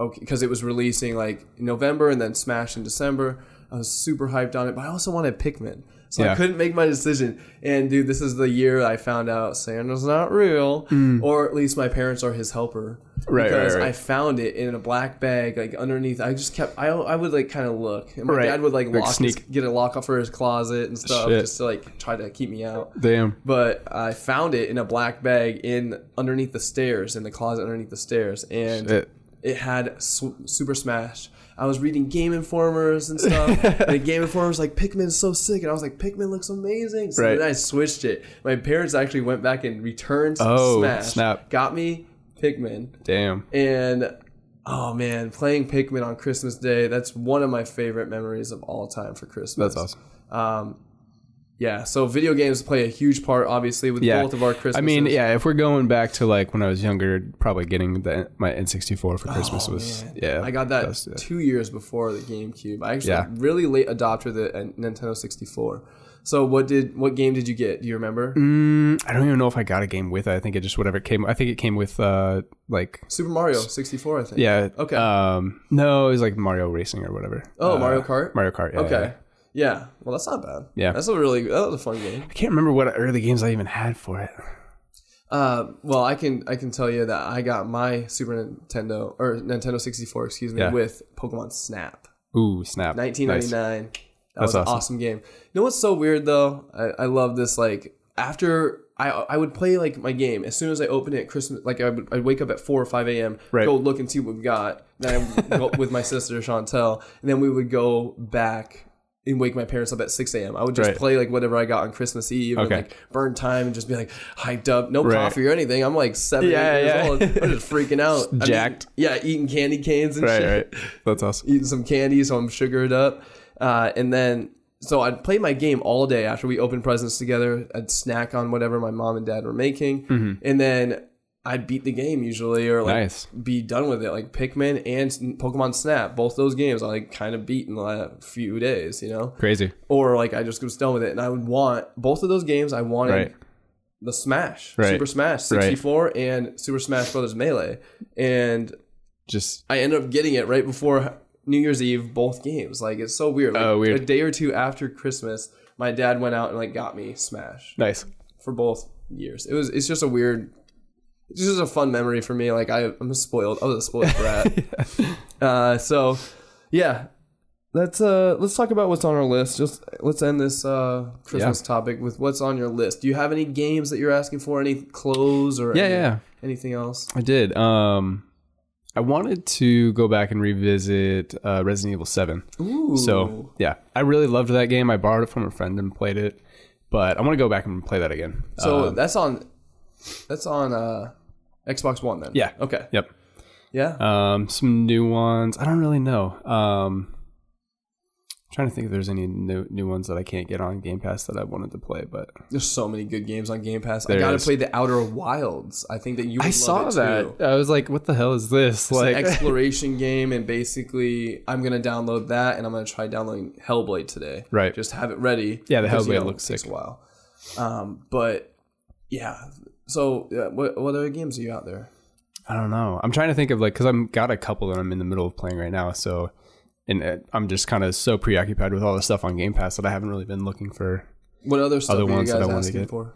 Okay, because it was releasing like November and then Smash in December. I was super hyped on it, but I also wanted Pikmin. So I couldn't make my decision. And dude, this is the year I found out Santa's not real, or at least my parents are his helper. Mm. Right, right, because right. I found it in a black bag, like underneath. I just kept. I, I would like kind of look, and my Right. dad would like, Like lock his, get a lock off for his closet and stuff, Shit. just to like try to keep me out Damn. but I found it in a black bag in underneath the stairs in the closet underneath the stairs, and Shit. It had Su- Super Smash. I was reading Game Informers and stuff, and Game Informers like Pikmin is so sick, and I was like Pikmin looks amazing. So Right. then I switched it. My parents actually went back and returned Oh, Smash, snap. got me Pikmin, Damn. and oh man, playing Pikmin on Christmas Day. That's one of my favorite memories of all time for Christmas. That's awesome. Um, yeah, so video games play a huge part, obviously, with Yeah. both of our Christmas. I mean, yeah, if we're going back to like when I was younger, probably getting the my N64 for Christmas was Oh, Man, yeah. I got that that's- yeah. two years before the GameCube. I actually Yeah. really late adopter the uh, Nintendo 64. So what did what game did you get? Do you remember? Mm, I don't even know if I got a game with it. I think it just whatever came. I think it came with uh like Super Mario 64, I think. yeah. Okay. Um, no, it was like Mario Racing or whatever. Oh, Uh, Mario Kart. Mario Kart. Yeah, okay. Yeah. Well, that's not bad. Yeah. That's a really that was a fun game. I can't remember what early games I even had for it. Uh, well, I can I can tell you that I got my Super Nintendo or Nintendo 64, excuse me, Yeah. with Pokemon Snap. Ooh, snap! 1999. That That's was an awesome. awesome game. You know what's so weird though? I, I love this. Like after I I would play like my game as soon as I open it at Christmas. Like I would I'd wake up at four or five a.m. Right. Go look and see what we got. Then I would go with my sister Chantel, and then we would go back. And wake my parents up at 6 a.m. I would just Right. play like whatever I got on Christmas Eve and like burn time and just be like hyped up. No Right. coffee or anything. I'm like seven, Yeah, eight years yeah. old. I'm just freaking out. Jacked. eating- yeah, eating candy canes and Right, shit right. That's awesome. eating some candy, so I'm sugared up. Uh, and then, so I'd play my game all day after we opened presents together. I'd snack on whatever my mom and dad were making. Mm-hmm. And then I'd beat the game usually, or like Nice. be done with it. Like Pikmin and Pokemon Snap, both those games I like kind of beat in the last few days, you know. Crazy. Or like I just was done with it, and I would want both of those games. I wanted Right. the Smash, Right. Super Smash Right. 64, and Super Smash Brothers Melee, and Just I ended up getting it right before New Year's Eve, both games. Like it's so weird. Like, Oh, weird. A day or two after Christmas, my dad went out and like got me Smash nice. for both years. It was it's just a weird it's is a fun memory for me. Like I I'm a spoiled I was a spoiled brat. uh so yeah. Let's uh let's talk about what's on our list. Just let's end this uh Christmas topic with what's on your list. Do you have any games that you're asking for? Any clothes or Yeah, any- yeah. anything else? I did. Um, I wanted to go back and revisit uh, Resident Evil Seven. Ooh. So yeah, I really loved that game. I borrowed it from a friend and played it, but I want to go back and play that again. So Um, that's on that's on uh Xbox One then. Yeah. Okay. yep. Yeah. Um, some new ones. I don't really know. Um, I'm trying to think if there's any new new ones that I can't get on Game Pass that I wanted to play, but There's so many good games on Game Pass. I gotta is. play the Outer Wilds. I think that you would I saw that. too. I was like, "What the hell is this?" It's an like, exploration game, and basically, I'm gonna download that, and I'm gonna try downloading Hellblade today. Right. Just have it ready. Yeah, the Hellblade it looks takes sick. a while. Um, but yeah. So, uh, what what other games are you out there? I don't know. I'm trying to think of like because I'm got a couple that I'm in the middle of playing right now. So, and uh, I'm just kind of so preoccupied with all the stuff on Game Pass that I haven't really been looking for. What other stuff Other are you ones that I wanted to asking get. for?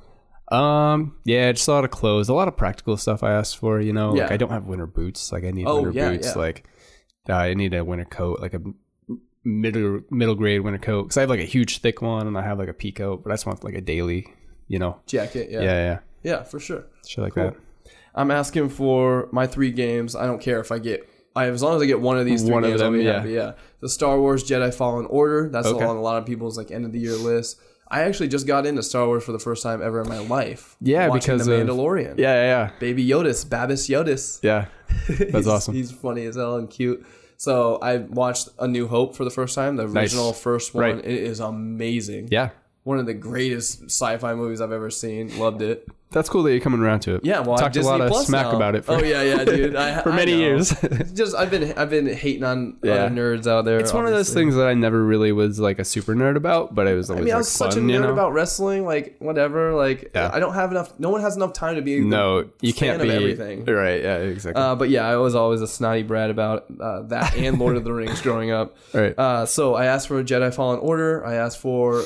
Um, yeah, just a lot of clothes, a lot of practical stuff I asked for. You know, like I don't have winter boots. Like I need Oh, winter yeah, boots. yeah. Like uh, I need a winter coat, like a middle middle grade winter coat. Because I have like a huge thick one, and I have like a pea coat, but I just want like a daily. You know, Jacket. yeah, Yeah. yeah, Yeah, for sure. shit like Cool. that. I'm asking for my three games. I don't care if I get. I as long as I get one of these three One of games, I'll them, be yeah. happy. Yeah, the Star Wars Jedi Fallen Order. That's Okay. on a lot of people's like end of the year list. I actually just got into Star Wars for the first time ever in my life. Yeah, because the of- Mandalorian. Yeah, yeah, Baby Yodis, Babis Yodis. yeah. yeah. That's He's- awesome. He's funny as hell and cute. So I watched A New Hope for the first time, the Nice. original first one. Right. It is amazing. Yeah, One of the greatest sci-fi movies I've ever seen. Loved it. That's cool that you're coming around to it. Yeah, well, I talked a Disney lot of Plus smack now. about it. For, oh yeah, yeah, dude. I, for many know. years. just I've been I've been hating on Yeah. other nerds out there. It's one of those things that I never really was like a super nerd about, but it was I always mean, I like was such a nerd you know? about wrestling, like whatever. Like Yeah. I don't have enough. No one has enough time to be. no, you fan can't of be everything. right. Yeah, exactly. Uh, but yeah, I was always a snotty brat about uh, that and Lord of the Rings growing up. right. Uh, so I asked for Jedi Fallen Order. I asked for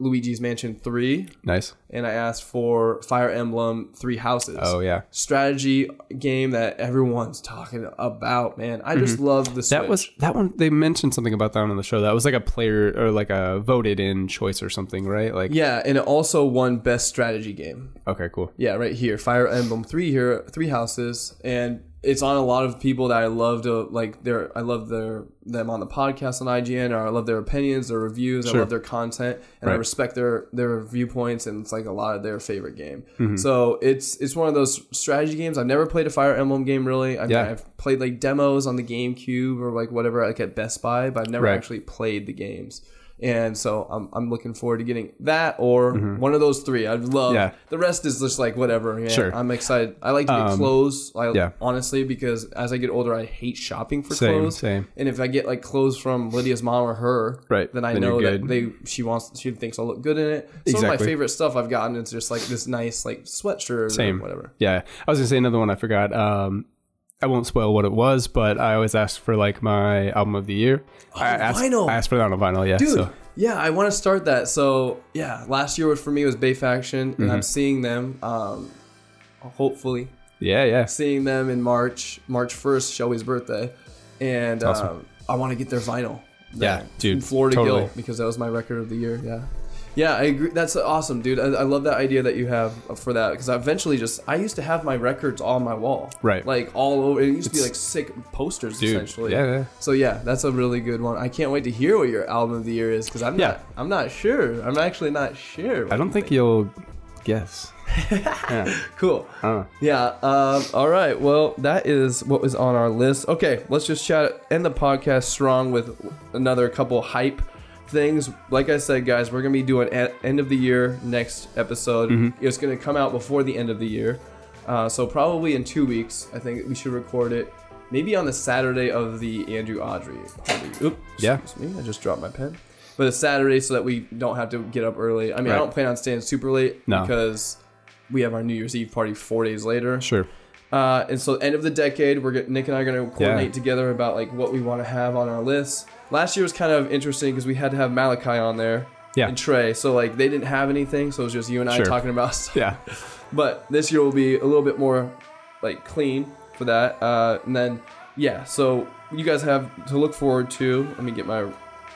Luigi's Mansion Three, nice. and I asked for Fire Emblem Three Houses. Oh yeah, strategy game that everyone's talking about. Man, I just love the Switch. Mm-hmm. that was that one. They mentioned something about that on the show. That was like a player or like a voted in choice or something, right? Like yeah, and it also won best strategy game. okay, cool. Yeah, right here, Fire Emblem Three here, Three Houses, and it's on a lot of people that I love to like. Their I love their them on the podcast on IGN, or I love their opinions, their reviews, I love their content, and I respect their their viewpoints, and it's like a lot of their favorite game. Mm-hmm. So it's it's one of those strategy games. I've never played a Fire Emblem game really. I mean, Yeah. I've played like demos on the GameCube or like whatever, like at Best Buy, but I've never Right. actually played the games. And so I'm, I'm looking forward to getting that or one of those three. I'd love. Mm-hmm. Yeah. The rest is just like whatever. Yeah, Sure. I'm excited. I like to get Um, clothes. I, yeah. Honestly, because as I get older, I hate shopping for Same, clothes. same. And if I get like clothes from Lydia's mom or her, Right. then I Then know that they she wants she thinks I'll look good in it. Some of my favorite stuff I've gotten is just like this nice like sweatshirt Same. or whatever. Yeah, I was gonna say another one I forgot. Um, I won't spoil what it was, but I always ask for like my album of the year. I asked, Oh, vinyl. I asked for that on a vinyl. Yeah, Dude, so yeah, I want to start that. So yeah, last year for me was Bay Faction, and Mm-hmm. I'm seeing them. Um, hopefully yeah, yeah, seeing them in March, March 1st, Shelby's birthday, and awesome. um, I want to get their vinyl. Yeah, dude, Florida totally. Because that was my record of the year. Yeah, yeah, I agree. That's awesome, dude. I, I love that idea that you have for that because I eventually just I used to have my records on my wall, Right. Like all over. It used to be like sick posters dude. essentially. Yeah, yeah. So yeah, that's a really good one. I can't wait to hear what your album of the year is because I'm Yeah. not. I'm not sure. I'm actually not sure. I don't you think you'll guess. yeah. Cool. Uh, Yeah. Um, all right. Well, that is what was on our list. Okay, let's just chat. End the podcast strong with another couple hype things. Like I said, guys, we're gonna be doing end of the year next episode. Mm-hmm. It's gonna come out before the end of the year. Uh, so probably in two weeks, I think we should record it. Maybe on the Saturday of the Andrew Audrey party. Oops. Yeah. Excuse me. I just dropped my pen. But it's Saturday so that we don't have to get up early. I mean, I don't plan on staying super late No. because we have our New Year's Eve party four days later. Sure. Uh, and so end of the decade, we're get, Nick and I are going to coordinate together about like what we want to have on our list. Last year was kind of interesting because we had to have Malachi on there Yeah. and Trey. So like they didn't have anything, so it was just you and I Sure. talking about stuff. Yeah. But this year will be a little bit more like clean for that. Uh, and then yeah, so you guys have to look forward to. Let me get my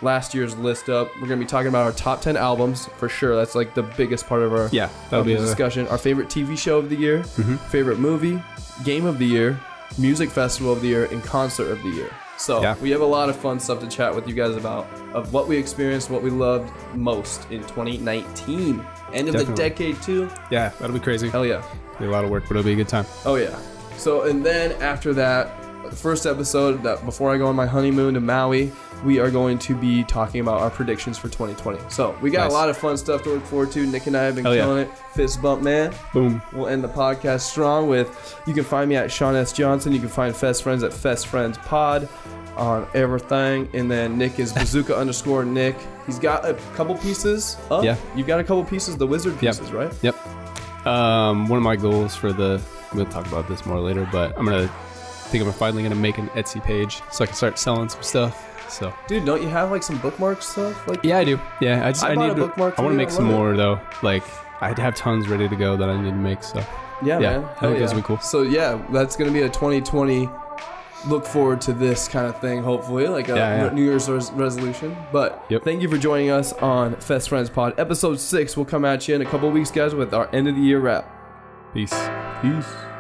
last year's list up. We're gonna be talking about our top ten albums for sure. That's like the biggest part of our Yeah. That'll be a, discussion. Our favorite TV show of the year, Mhm. favorite movie, game of the year, music festival of the year, and concert of the year. So Yeah. we have a lot of fun stuff to chat with you guys about of what we experienced, what we loved most in 2019. End of the Definitely. decade too. yeah. That'll be crazy. Hell yeah. Be a lot of work, but it'll be a good time. Oh yeah. So and then after that, first episode that before I go on my honeymoon to Maui, we are going to be talking about our predictions for 2020. So we got Nice. a lot of fun stuff to look forward to. Nick and I have been Hell yeah. killing it. Fist bump man. Boom. We'll end the podcast strong with you can find me at Sean S. Johnson. You can find Fest Friends at Fest Friends Pod on everything. And then Nick is bazooka underscore Nick. He's got a couple pieces up. Yeah. You've got a couple pieces, the wizard Yep. pieces, right? Yep. Um, one of my goals for the we'll talk about this more later, but I'm gonna think I'm finally gonna make an Etsy page so I can start selling some stuff. So Dude, don't you have like some bookmark stuff? Like yeah, I do. Yeah, I just I I, bought need a to. bookmark I want to you. make some love it. more though. Like I'd have tons ready to go that I need to make. So Yeah, Yeah, man. I Hell think those yeah. will be cool. So yeah, that's gonna be a 2020. Look forward to this kind of thing, hopefully, like a Yeah, yeah. New Year's res- resolution. But Yep. thank you for joining us on Fest Friends Pod. Episode six will come at you in a couple weeks, guys, with our end of the year wrap. peace. Peace.